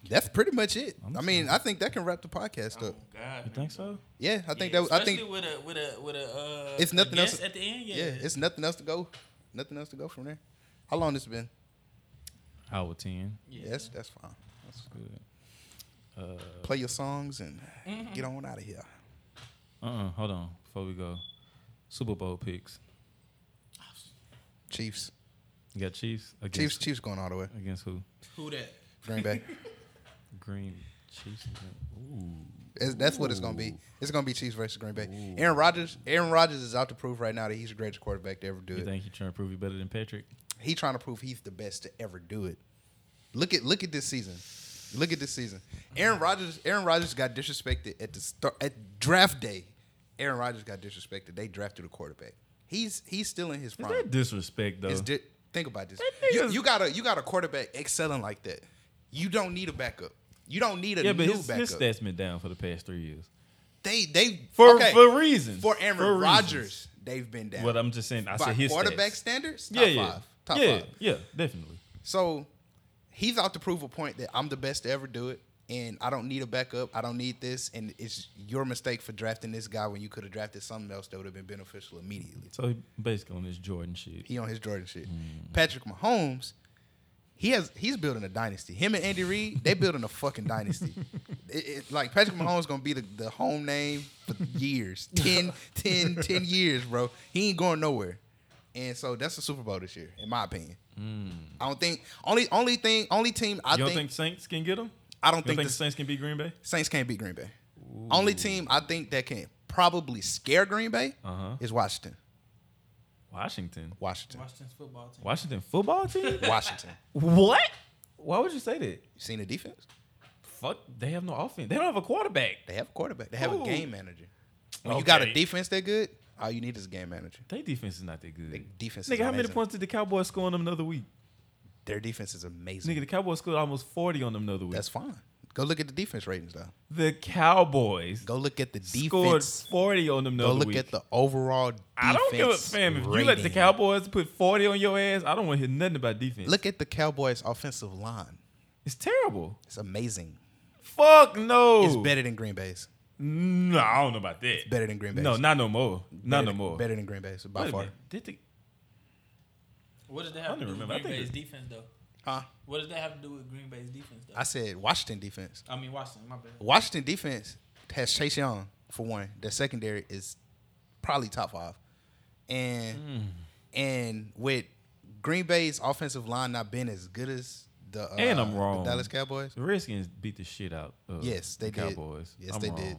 that's pretty much it. I'm I mean, I think that can wrap the podcast Oh up. God. You think so? Yeah, I think Yeah, that. I think with a with a with a uh, It's a nothing else- at the end. Yeah, yeah, it's nothing else to go. Nothing else to go from there. How long this been? Hour ten. yeah. Yes, that's fine. That's good. Uh, Play your songs and Mm-hmm. get on out of here. uh-uh. Hold on. Before we go, Super Bowl picks. Chiefs. You got Chiefs against Chiefs. Chiefs going all the way. against who? Who that? Green Bay. [LAUGHS] Green Chiefs. Ooh. It's- that's what it's gonna be. It's gonna be Chiefs versus Green Bay. Aaron Rodgers. Aaron Rodgers is out to prove right now that he's the greatest quarterback to ever do You it. think you trying to prove you better than Patrick? He trying to prove he's the best to ever do it. Look at look at this season. Look at this season. Aaron Rodgers. Aaron Rodgers got disrespected at the start at draft day. Aaron Rodgers got disrespected. They drafted a quarterback. He's he's still in his Is prime. that disrespect though? Di- think about this. You, you got a you got a quarterback excelling like that. You don't need a backup. You don't need a yeah, but new his, backup. his stats been down for the past three years They they for okay. for reasons. for Aaron. Rodgers, they've been down. What I'm just saying, I By said his quarterback stats. standards, Yeah, yeah, five, top yeah, five. yeah, definitely. So he's out to prove a point that I'm the best to ever do it, and I don't need a backup. I don't need this, and it's your mistake for drafting this guy when you could have drafted something else that would have been beneficial immediately. So he basically on his Jordan shit. He on his Jordan shit. Hmm. Patrick Mahomes, he has he's building a dynasty. Him and Andy Reid, they building a fucking dynasty. [LAUGHS] It- it- like Patrick Mahomes gonna be the, the home name for years. [LAUGHS] 10, 10, 10 years, bro. He ain't going nowhere. And so that's the Super Bowl this year, in my opinion. I don't think only only thing only team I you don't think, think Saints can get him? I don't You think, think the the Saints can beat Green Bay? Saints can't beat Green Bay. Only team I think that can probably scare Green Bay Uh-huh. is Washington. Washington. Washington. Washington's football team. Washington football team? [LAUGHS] Washington. what? Why would you say that? You seen the defense? Fuck, they have no offense. They don't have a quarterback. They have a quarterback. They have Ooh. a game manager. When you got a defense that good, all you need is a game manager. Their defense is not that good. Their defense Nigga, how many points did the Cowboys score on them another week? Their defense is amazing. Nigga, the Cowboys scored almost 40 on them another week. That's fine. Go look at the defense ratings though. the Cowboys Go look at the defense. scored. 40 on them another week. Go look week. at the overall defense. I don't give a fam. If you let the. Cowboys put 40 on your ass, I don't want to hear nothing about defense. Look at the Cowboys offensive line. it's terrible. It's amazing. Fuck no. It's better than Green Bay's. No, I don't know about that. Better than Green Bay. No, not no more. Not Better no than- more. Better than Green Bay's by Wait far. minute. Did the, What does that I have to don't do with. I Green think Bay's defense though? Huh? What does that have to do with Green Bay's defense though? I said Washington defense. I mean Washington. My bad. Washington defense has Chase Young for one. Their secondary is probably top five, and Hmm. and with Green Bay's offensive line not being as good as the uh, And I'm the wrong. Dallas Cowboys. the Redskins beat the shit out of Yes, they the did. Cowboys. Yes, I'm they wrong. did.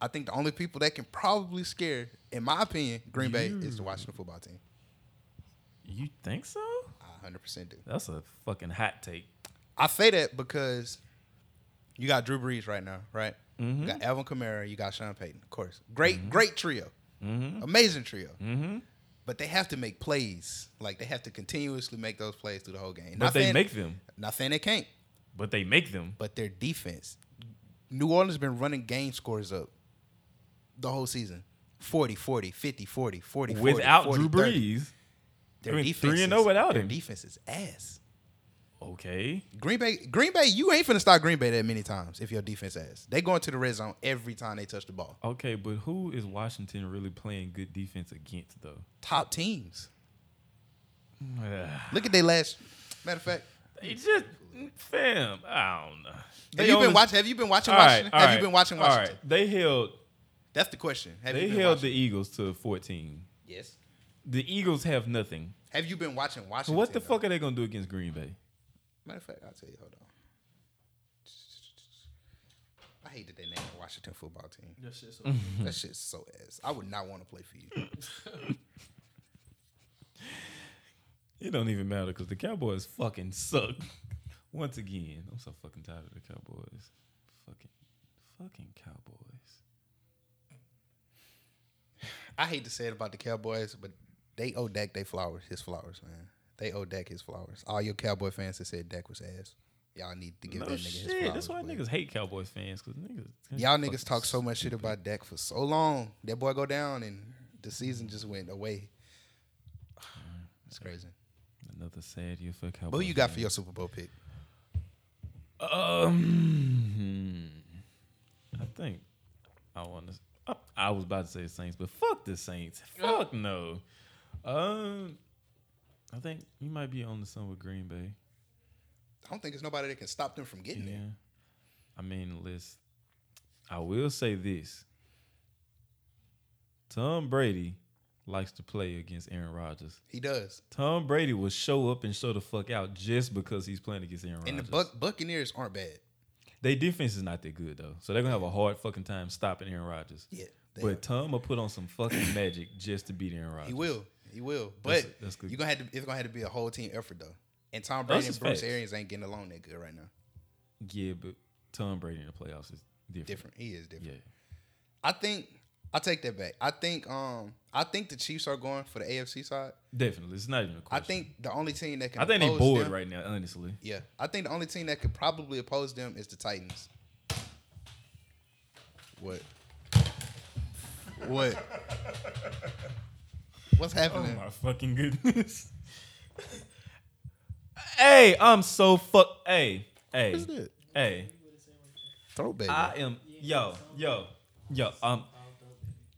I think the only people that can probably scare, in my opinion, Green Bay is the Washington football team. You think so? I 100% do. That's a fucking hot take. I say that because you got Drew Brees right now, right? Mm-hmm. You got Alvin Kamara, you got Sean Payton, of course. Great, great trio. Amazing trio. But they have to make plays. Like they have to continuously make those plays through the whole game. But they saying, make them. Not saying they can't. but they make them. but their defense. New Orleans been running game scores up the whole season. 40, 40, 50, 40, 40, 40 Without 40, Drew 30. Brees, Their I mean, defense 3 and 0 without their him. defense is ass. Okay. Green Bay, Green Bay, you ain't finna stop Green Bay that many times if your defense ass. They go into the red zone every time they touch the ball. Okay, but who is Washington really playing good defense against though? Top teams. [SIGHS] Look at their last. Matter of fact, They just fam, I don't know. have They you been watching? Have you been watching right, Washington? all have right, you been watching all right. Washington? They held That's the question. Have they held watching? the Eagles to 14. yes. The Eagles have nothing. Have you been watching So Washington? what the though? fuck are they gonna do against Green Bay? Matter of fact, I'll tell you. Hold on. I hate that they named the Washington football team. That shit so [LAUGHS] That shit's so ass. I would not want to play for you. [LAUGHS] It don't even matter because the Cowboys fucking suck. Once again, I'm so fucking tired of the Cowboys. Fucking, fucking Cowboys. I hate to say it about the Cowboys, but they owe Dak they flowers, his flowers, man. They owe Dak his flowers. All your Cowboy fans that said Dak was ass, y'all need to give No that nigga his shit. flowers. That's why boy. niggas hate Cowboys fans because niggas. Y'all niggas talk so much shit about Dak for so long. That boy go down and the season just went away. [SIGHS] It's crazy. Another sad year for Cowboys. But who you got for your Super Bowl pick? Um, I think I want to. I was about to say Saints, but fuck the Saints. Fuck no. Um, I think you might be on the sun with Green Bay. I don't think there's nobody that can stop them from getting Yeah. there. I mean, let's. I will say this. Tom Brady likes to play against Aaron Rodgers. He does. Tom Brady will show up and show the fuck out just because he's playing against Aaron Rodgers. And the Buck, Buccaneers aren't bad. Their defense is not that good though, so they're gonna have a hard fucking time stopping Aaron Rodgers. Yeah, but are. Tom will put on some fucking magic just to beat Aaron Rodgers. He will. He will. But that's good. you're gonna have to it's gonna have to be a whole team effort though. And Tom Brady That's and Bruce facts. Arians ain't getting along that good right now. Yeah, but Tom Brady in the playoffs is different. Different. He is different. Yeah. I think I take that back. I think um I think the Chiefs are going for the AFC side. Definitely. It's not even a question. I think the only team that can I think they oppose bored them- right now, honestly. Yeah. I think the only team that could probably oppose them is the Titans. What? What? What's happening? Oh my fucking goodness. [LAUGHS] hey, I'm so fuck. Hey, hey, What's that? hey. Throwback. I am yo, yo, yo. Um,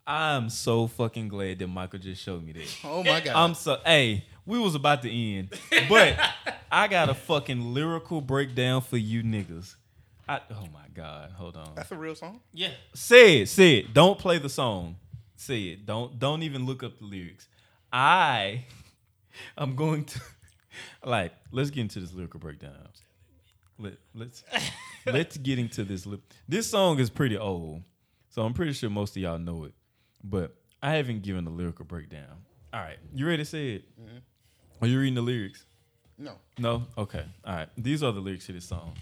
I'm so fucking glad that Mikal just showed me that. oh my god. I'm so hey, we was about to end, but [LAUGHS] I got a fucking lyrical breakdown for you niggas. I, oh my god, hold on. That's a real song. Yeah. Say it, say it. Don't play the song. Say it. Don't don't even look up the lyrics. I [LAUGHS] I'm going to [LAUGHS] like let's get into this lyrical breakdown. Let, let's [LAUGHS] let's get into this. Li- this song is pretty old, so I'm pretty sure most of y'all know it, but I haven't given the lyrical breakdown. All right, you ready to say it? Mm-hmm. Are you reading the lyrics? No. No? Okay. All right. These are the lyrics to this song.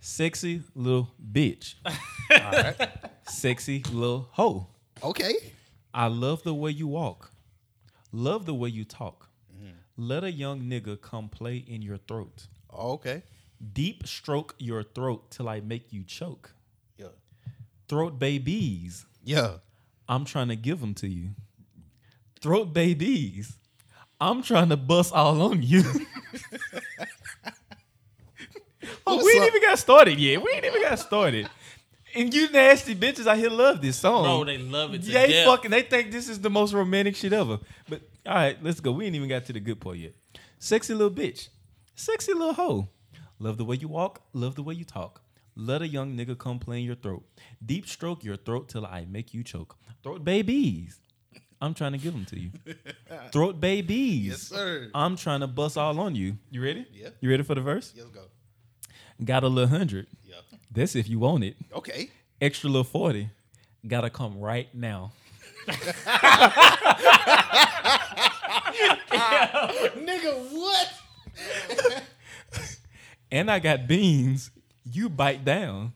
Sexy little bitch. [LAUGHS] All right. Sexy little hoe. Okay. I love the way you walk. Love the way you talk. Mm-hmm. Let a young nigga come play in your throat. Okay. Deep stroke your throat till I make you choke. Yeah. Throat babies. Yeah. I'm trying to give them to you. Throat babies. I'm trying to bust all on you. [LAUGHS] What's we ain't even got started yet. We ain't even got started. And you nasty bitches out here love this song. Bro, they love it to they death. fucking they think this is the most romantic shit ever. But all right, let's go. We ain't even got to the good part yet. Sexy little bitch. Sexy little hoe. Love the way you walk, love the way you talk. Let a young nigga come play in your throat. Deep stroke your throat till I make you choke. Throat babies. I'm trying to give them to you. [LAUGHS] Throat babies. Yes, sir. I'm trying to bust all on you. You ready? Yeah. You ready for the verse? Let's go. Got a little hundred. Yeah. That's if you want it. Okay. Extra little 40. Gotta come right now. [LAUGHS] Nigga, what? [LAUGHS] And I got beans. You bite down.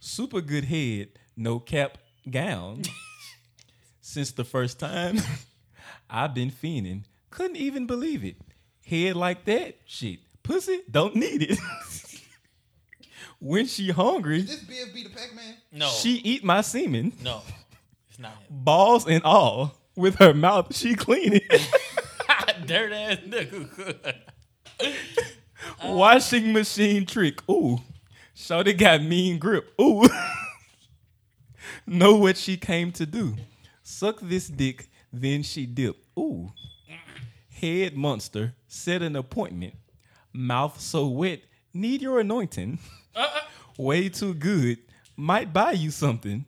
Super good head. No cap gown. [LAUGHS] Since the first time, I've been fiending. Couldn't even believe it. Head like that? Shit. Pussy don't need it. When she hungry, Is this BFB Da Packman? No, she eat my semen, no, it's not him. balls and all. With her mouth, she clean it. [LAUGHS] Dirt ass nigga. [LAUGHS] Washing machine trick. Ooh. Shorty got mean grip. Ooh. [LAUGHS] know what she came to do. Suck this dick, then she dip. Ooh. Head monster, set an appointment. Mouth so wet, need your anointing. Uh-uh. Way too good, might buy you something.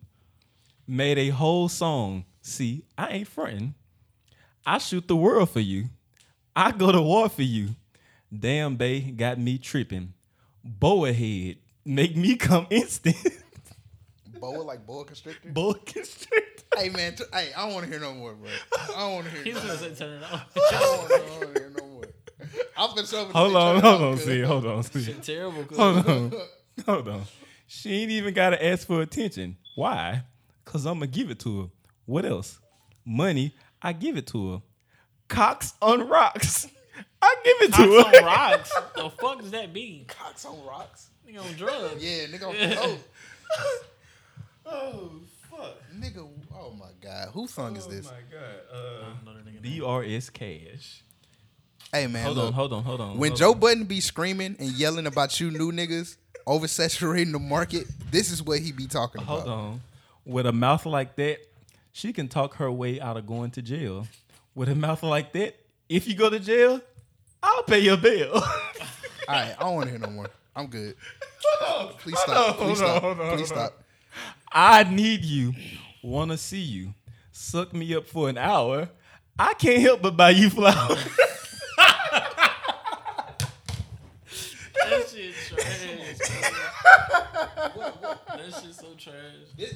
Made a whole song. See, I ain't frontin'. I shoot the world for you. I go to war for you. Damn, bae, got me tripping. Boa head, make me come [LAUGHS] instant. Boa like boa constrictor. Boa constrict. hey man, t- hey, I don't want to hear no more, bro. I don't want to hear. He's no more. gonna say turn it off. I don't want to hear no more. I'm finna show Hold on, hold on, see, hold on, see. Terrible. Hold on, [LAUGHS] hold on. She ain't even gotta ask for attention. Why? Cause I'ma give it to her. What else? Money, I give it to her. Cox on rocks, [LAUGHS] I give it to Cox her. on [LAUGHS] rocks. the fuck does that mean? Cox on rocks. Nigga on drugs. Yeah, nigga on oh, Oh fuck! nigga. Oh my god, who song is this? Oh my god. Uh, I know that nigga name. BRS Kash. Hey man, Hold look, on, hold on, hold on. when hold Joe on. Budden be screaming and yelling about you new niggas oversaturating the market, this is what he be talking about. Hold on. With a mouth like that, she can talk her way out of going to jail. With a mouth like that, if you go to jail, I'll pay your bill. [LAUGHS] All right, I don't want to hear no more. I'm good. Please Hold stop. on, Please hold stop. hold on, Please stop. I need you. Wanna see you. Suck me up for an hour. I can't help but buy you flowers. [LAUGHS] That shit trash. that shit so trash.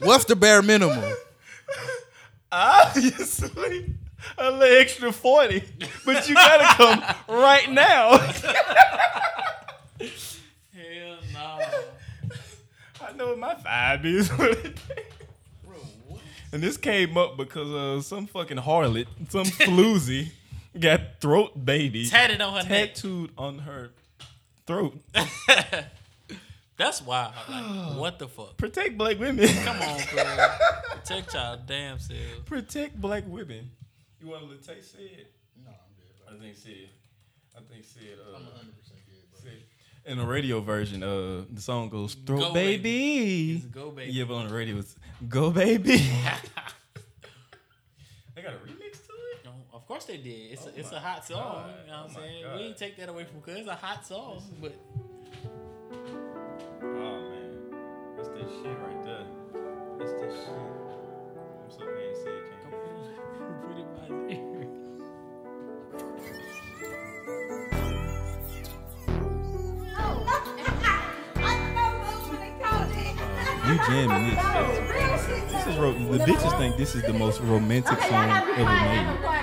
What's the bare minimum? [LAUGHS] Obviously, a little extra 40. But you gotta come right now. [LAUGHS] Hell no. I know what my vibe is. [LAUGHS] and this came up because uh, some fucking harlot, some floozy, got throat baby Tatted on her neck. tattooed on her throat. [LAUGHS] That's wild. Like, what the fuck? Protect black women. Come on, [LAUGHS] bro. Protect y'all damn self. Protect black women. You want to let Tay say it? No, I'm good. I think said. I think said. Uh, I'm 100 percent good. In the radio version, uh, the song goes "Throat Go, baby." baby. It's Go, baby. Yeah, but on the radio, it's "Go baby." I got a course they did. It's oh a, it's a hot song. God. You know what I'm Oh saying? God. We ain't take that away from cuz it's a hot song. But Oh man, that's that shit right there. That's that shit. I'm so mad. Say it can't get it. put it by his. You jamming this? This is ro- the bitches think this is the most romantic song ever made.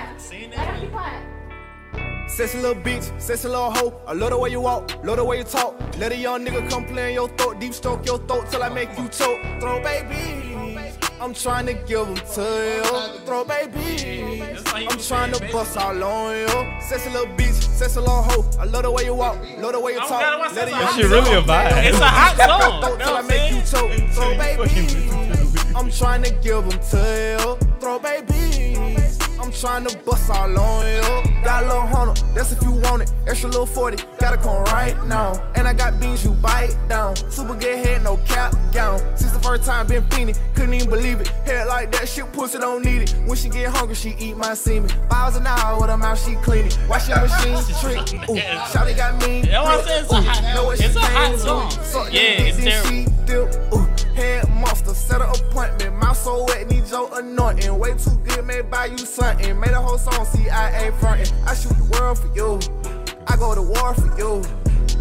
Seen that? Sexy little bitch, sexy little hoe. I love the way you walk, love the way you talk. Let a young nigga come play in your throat, deep stroke your throat till I make you choke. Throw baby, I'm trying to give them to you. Throw baby, I'm trying to bust all on you. Sexy little bitch, sexy little hoe. I love the way you walk, love the way you oh, talk. gotta Let a young song. That shit really a vibe. It's a hot song. throat till I make you choke. Throw Until you fucking listen to the baby. I'm trying to give them to you. Throw baby, To bust all on you. Got a little hundred, that's if you want it. Extra little 40, gotta come right now. And I got beans you bite down. Super good head, no cap gown. Since the first time been fiending, couldn't even believe it. Head like that, shit pussy don't need it. When she get hungry, she eat my semen. Fives an hour with her mouth, she clean it. Watch your machine [LAUGHS] trick. Ooh, Shawty got mean. That's what I'm saying. It's a hot- know it's a hot song. Yeah, it's terrible. she dip. Ooh, set an appointment. Mouth so wet, need your anointing. Way too good, may buy you something. Made a whole song, CIA frontin'. I shoot the world for you. I go to war for you.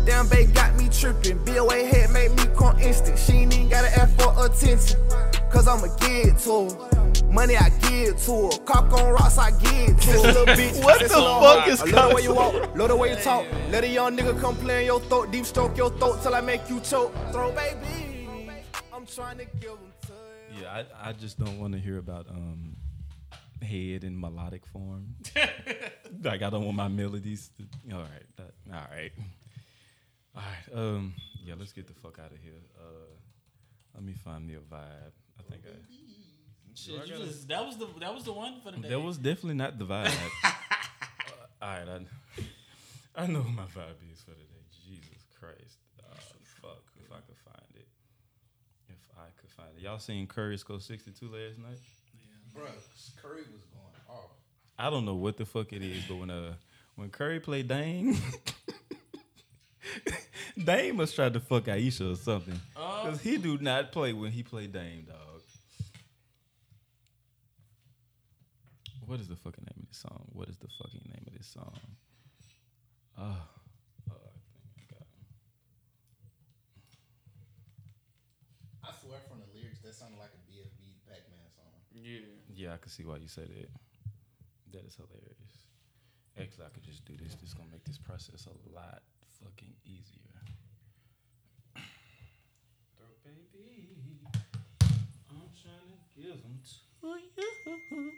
Damn, babe got me tripping. BOA head made me come instant. She ain't even gotta ask for attention. Cause I'ma give to her. Money I give to her. Cock on rocks I give to her. Little [LAUGHS] bitch. What the fuck is I love the way you coming? walk, love the way you talk. Let a young nigga come play in your throat, deep stroke your throat till I make you choke. Throw baby, I'm trying to give him. Yeah, I, I just don't want to hear about um head in melodic form. [LAUGHS] like I don't want my melodies. To, all right, that, all right, all right. Um, yeah, let's get the fuck out of here. Uh, let me find me a vibe. I think I. Shit, you gotta- that was the that was the one for the day. That was definitely not the vibe. [LAUGHS] uh, all right, I, I know what my vibe is for today. Jesus Christ, uh, fuck if I could find it. If I could find it, y'all seen Curry score sixty two last night? Yeah. Bro, Curry was going off. I don't know what the fuck it is, but when uh when Curry played Dame, [LAUGHS] Dame must try to fuck Ayesha or something. Cause he do not play when he play Dame, dog. What is the fucking name of this song? What is the fucking name of this song? Ah, oh, I think I got it. I swear from the lyrics, that sounded like a BFB Packman song. Yeah. Yeah, I can see why you say that. That is hilarious. Actually, I could just do this. This is gonna make this process a lot fucking easier. [COUGHS] Throw baby, I'm trying to give them to you.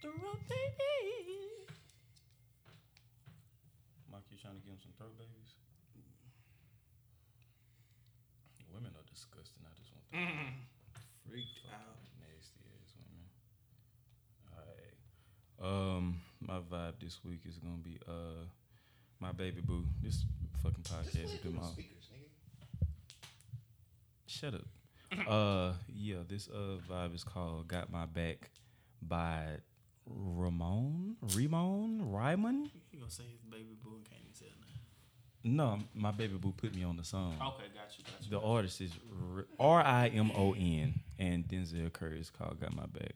Throw baby. Mark, you trying to give him some throat babies? Women are disgusting. I just want them mm-hmm. freaked out. Nasty ass women. Alright. Um, my vibe this week is gonna be uh my baby boo. This fucking podcast has been my Speakers, nigga. shut up. [COUGHS] uh yeah, this uh vibe is called Got My Back by Ramon? Ramon? Ryman? You gonna say his baby boo and can't even say her. No, my baby boo put me on the song. Okay, got you, got you. The artist is R I M O N, and Denzel Curry is called "Got My Back."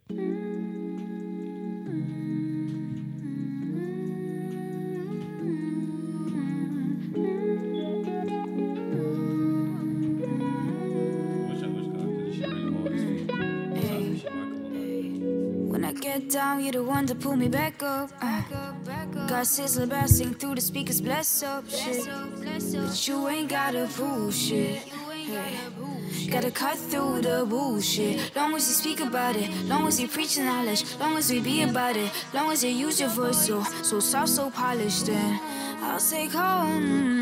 You're the one to pull me back up. Uh, got Sizzla blasting through the speakers, bless up shit. But you ain't gotta bullshit. Hey. Gotta cut through the bullshit. Long as you speak about it, long as you preach the knowledge, long as we be about it, long as you use your voice so so soft, so polished. Then I'll say home.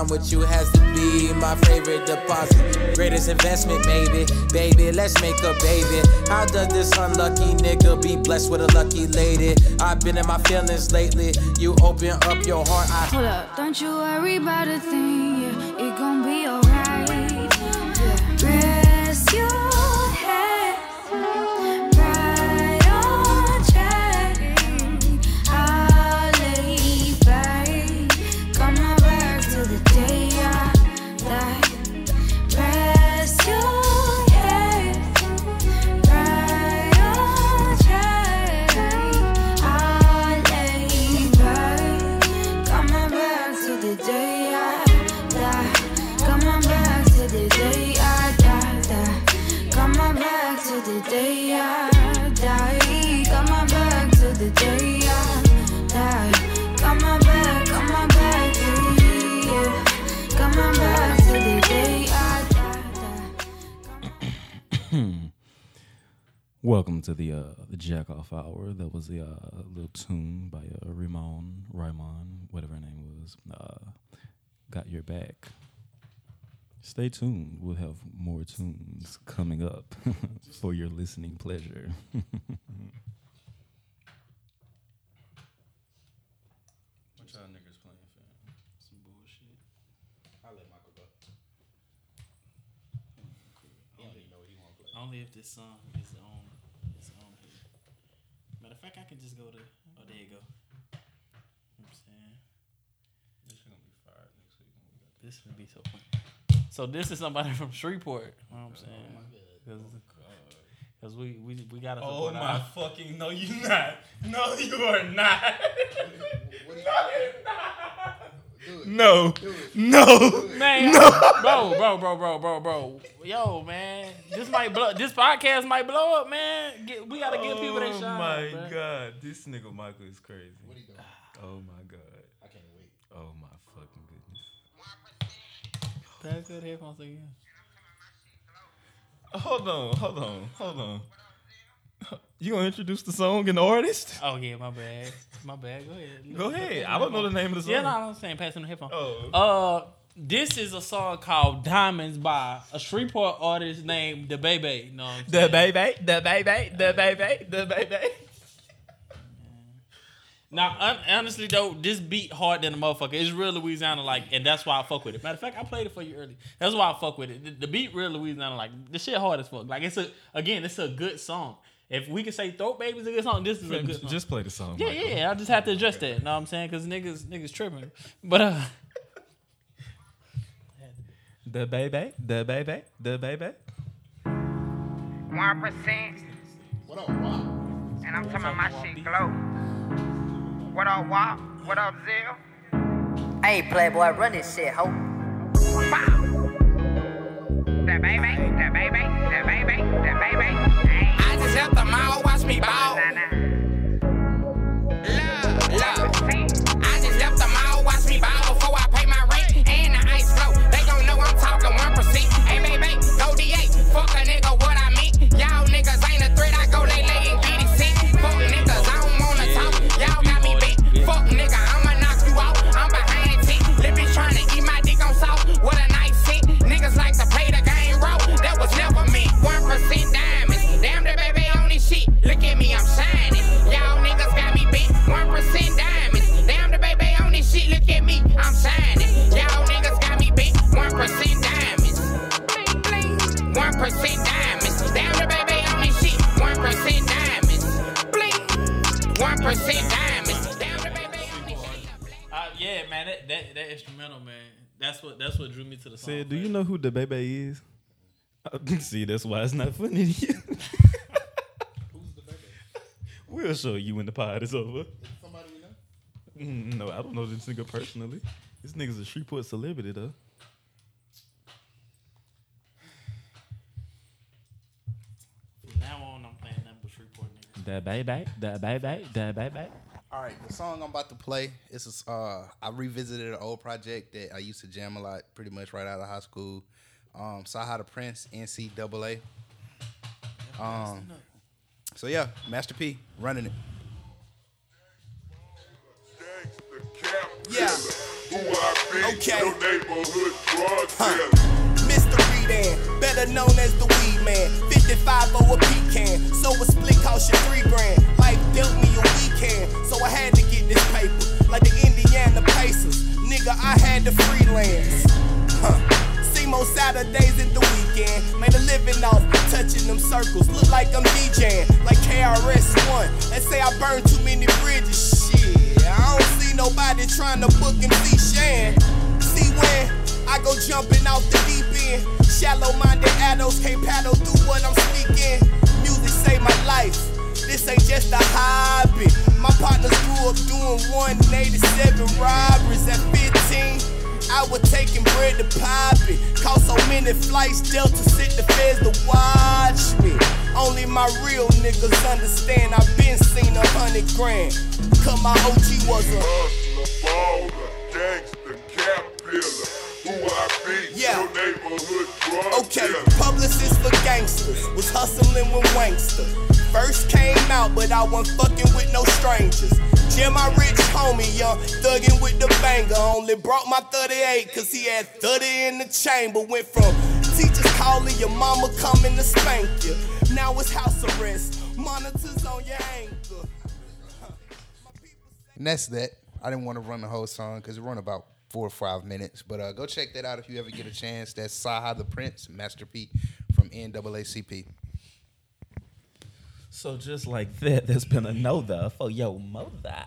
Time with you has to be my favorite deposit. Greatest investment, maybe. Baby, let's make a baby. How does this unlucky nigga be blessed with a lucky lady? I've been in my feelings lately. You open up your heart, I Hold up, don't you worry about a thing, Welcome to the uh the Jack Off Hour. That was the uh little tune by uh, Ramon, Raymond, whatever her name was uh, "Got Your Back." Stay tuned. We'll have more tunes coming up [LAUGHS] for your listening pleasure. [LAUGHS] what y'all niggas playing, fam? Some bullshit. I'll let Mikal go. He don't even know what he want to play. Only if this song is on is on here. Matter of fact, I can just go to oh there you go. You know what I'm saying? This is gonna be fired next week when we got This would be so fun. So this is somebody [LAUGHS] from Shreveport. You know what I'm oh, saying? Because oh, we, we we gotta Oh my our- fucking no, you're not. No, you are not. What [LAUGHS] do you No, no. Man, [LAUGHS] bro, bro, bro, bro, bro, bro. Yo, man, this might blow. This podcast might blow up, man. Get, we gotta give people that Oh my bruh. god, this nigga Mikal is crazy. What are you doing? Oh my Pass that headphones again. Hold on, hold on, hold on. You gonna introduce the song and the artist? Oh yeah, my bad, my bad. Go ahead. Go ahead. I don't know the name of the song. Yeah, no, I'm saying pass him the headphones. Oh. Uh, this is a song called "Diamonds" by a Shreveport artist named The Baby. You know The baby, the baby, the baby, the baby. Now, un- honestly though, this beat hard than a motherfucker. It's real Louisiana like, and that's why I fuck with it. Matter of fact, I played it for you early. That's why I fuck with it. The, the beat real Louisiana like. The shit hard as fuck. Like it's a again, it's a good song. If we can say "Throat Baby's a good song, this is a good song. Just play the song. yeah, Mikal. yeah. I just have to address that. You know what I'm saying? Because niggas, niggas tripping. But uh, [LAUGHS] The baby, the baby, the baby. One percent, What up, Rock? and I'm talking about my shit glow. What up, Wop? What up, Zill? Hey, Playboy, run this shit, ho. Bow. That baby, that baby, that baby, that baby. Hey. I just helped them all watch me ball. Nah, nah. See, that's why it's not funny to you. [LAUGHS] We'll show you when the pod is over. Somebody we know? Mm, No, I don't know this nigga personally. This nigga's a Shreveport celebrity though. From now on, I'm playing nothing but Shreveport niggas. The baby, the baby, the baby. All right, the song I'm about to play is uh I revisited an old project that I used to jam a lot, pretty much right out of high school. Um, CyHi the Prince NCAA. Um, so yeah, Master P running it. Yeah. Who I be? Okay. Your neighborhood drug Huh. Mr. Redan, better known as the weed man. 55 or a pecan, so a split cost you three grand. Life dealt me a weekend, so I had to get this paper. Like the Indiana Pacers, nigga, I had to freelance. Huh. Most Saturdays in the weekend. Made a living off touching them circles. Look like I'm DJing, like KRS1. Let's say I burned too many bridges. Shit, I don't see nobody trying to book MC Shan. See when I go jumping off the deep end. Shallow minded adults can't paddle through what I'm speaking. Music saved my life. This ain't just a hobby. My partners grew up doing 187 robberies at 15. I was taking bread to pop it. Caught so many flights, Delta sent the feds to watch me. Only my real niggas understand. I've been seen a hundred grand. Cause my OG was a Hustler, baller, gangster, cap dealer. Who I be? Yeah. Your neighborhood drug Okay, dealer. publicist for gangsters was hustling with Wankster. First came out, but I wasn't fucking with no strangers. Jam my rich homie, uh, young thuggin' with the banger. Only brought my 38 cause he had 30 in the chamber. Went from teachers calling your mama coming to spank you. Now it's house arrest, monitors on your ankle. And that's that. I didn't want to run the whole song because it run about four or five minutes. But uh, go check that out if you ever get a chance. That's CyHi the Prince, Master P from NAACP. So just like that, there's been another for your mother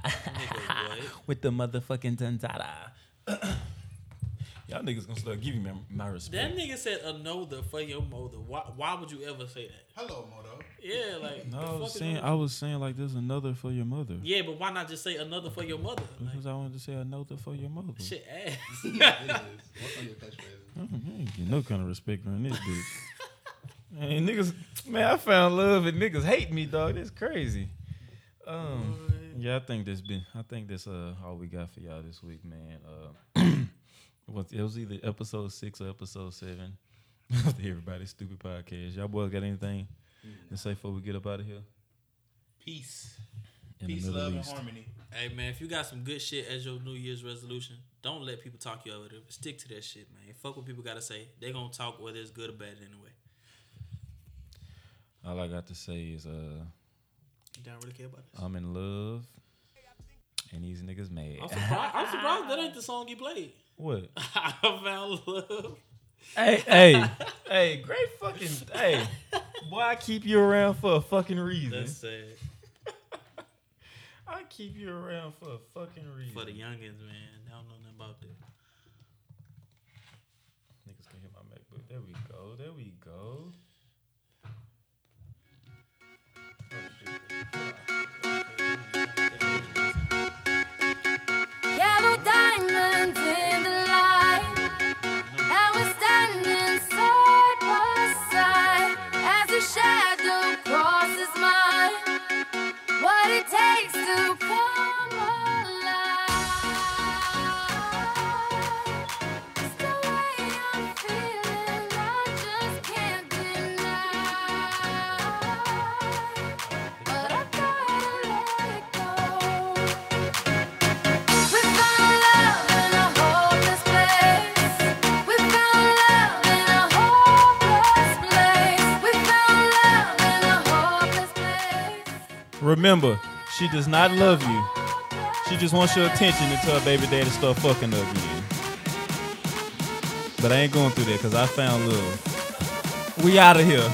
[LAUGHS] with the motherfucking tantata. [CLEARS THROAT] Y'all niggas gonna start giving me my respect. That nigga said a another for your mother. Why, why would you ever say that? Hello, Moto. Yeah, like No, I was saying? I was saying like there's another for your mother. Yeah, but why not just say another for your mother? Like, Because I wanted to say another for your mother. [LAUGHS] shit ass. [LAUGHS] You ain't get no kind of respect on this bitch. [LAUGHS] man, niggas, man, I found love and niggas hate me, dog. That's crazy. Um, yeah, I think that's been. I think that's uh all we got for y'all this week, man. Uh, [CLEARS THROAT] what it was either episode six or episode seven [LAUGHS] of the Everybody Stupid podcast. Y'all boys got anything to say before we get up out of here? Peace. In Peace, love, East. and harmony. Hey man, if you got some good shit as your New Year's resolution, don't let people talk you out of it. Stick to that shit, man. Fuck what people gotta say. They gonna talk whether it's good or bad anyway. All I got to say is uh, You don't really care about this. I'm in love, and these niggas mad. I'm surprised. I'm surprised that ain't the song you played. What? [LAUGHS] I found love. Hey, hey, hey, great fucking hey. Boy, I keep you around for a fucking reason. That's sad I keep you around for a fucking reason. for the youngins, man. They don't know nothing about that. Niggas can hit my MacBook. There we go. There we go. Remember, she does not love you. She just wants your attention until her baby daddy start fucking her again. But I ain't going through that because I found love. We out of here.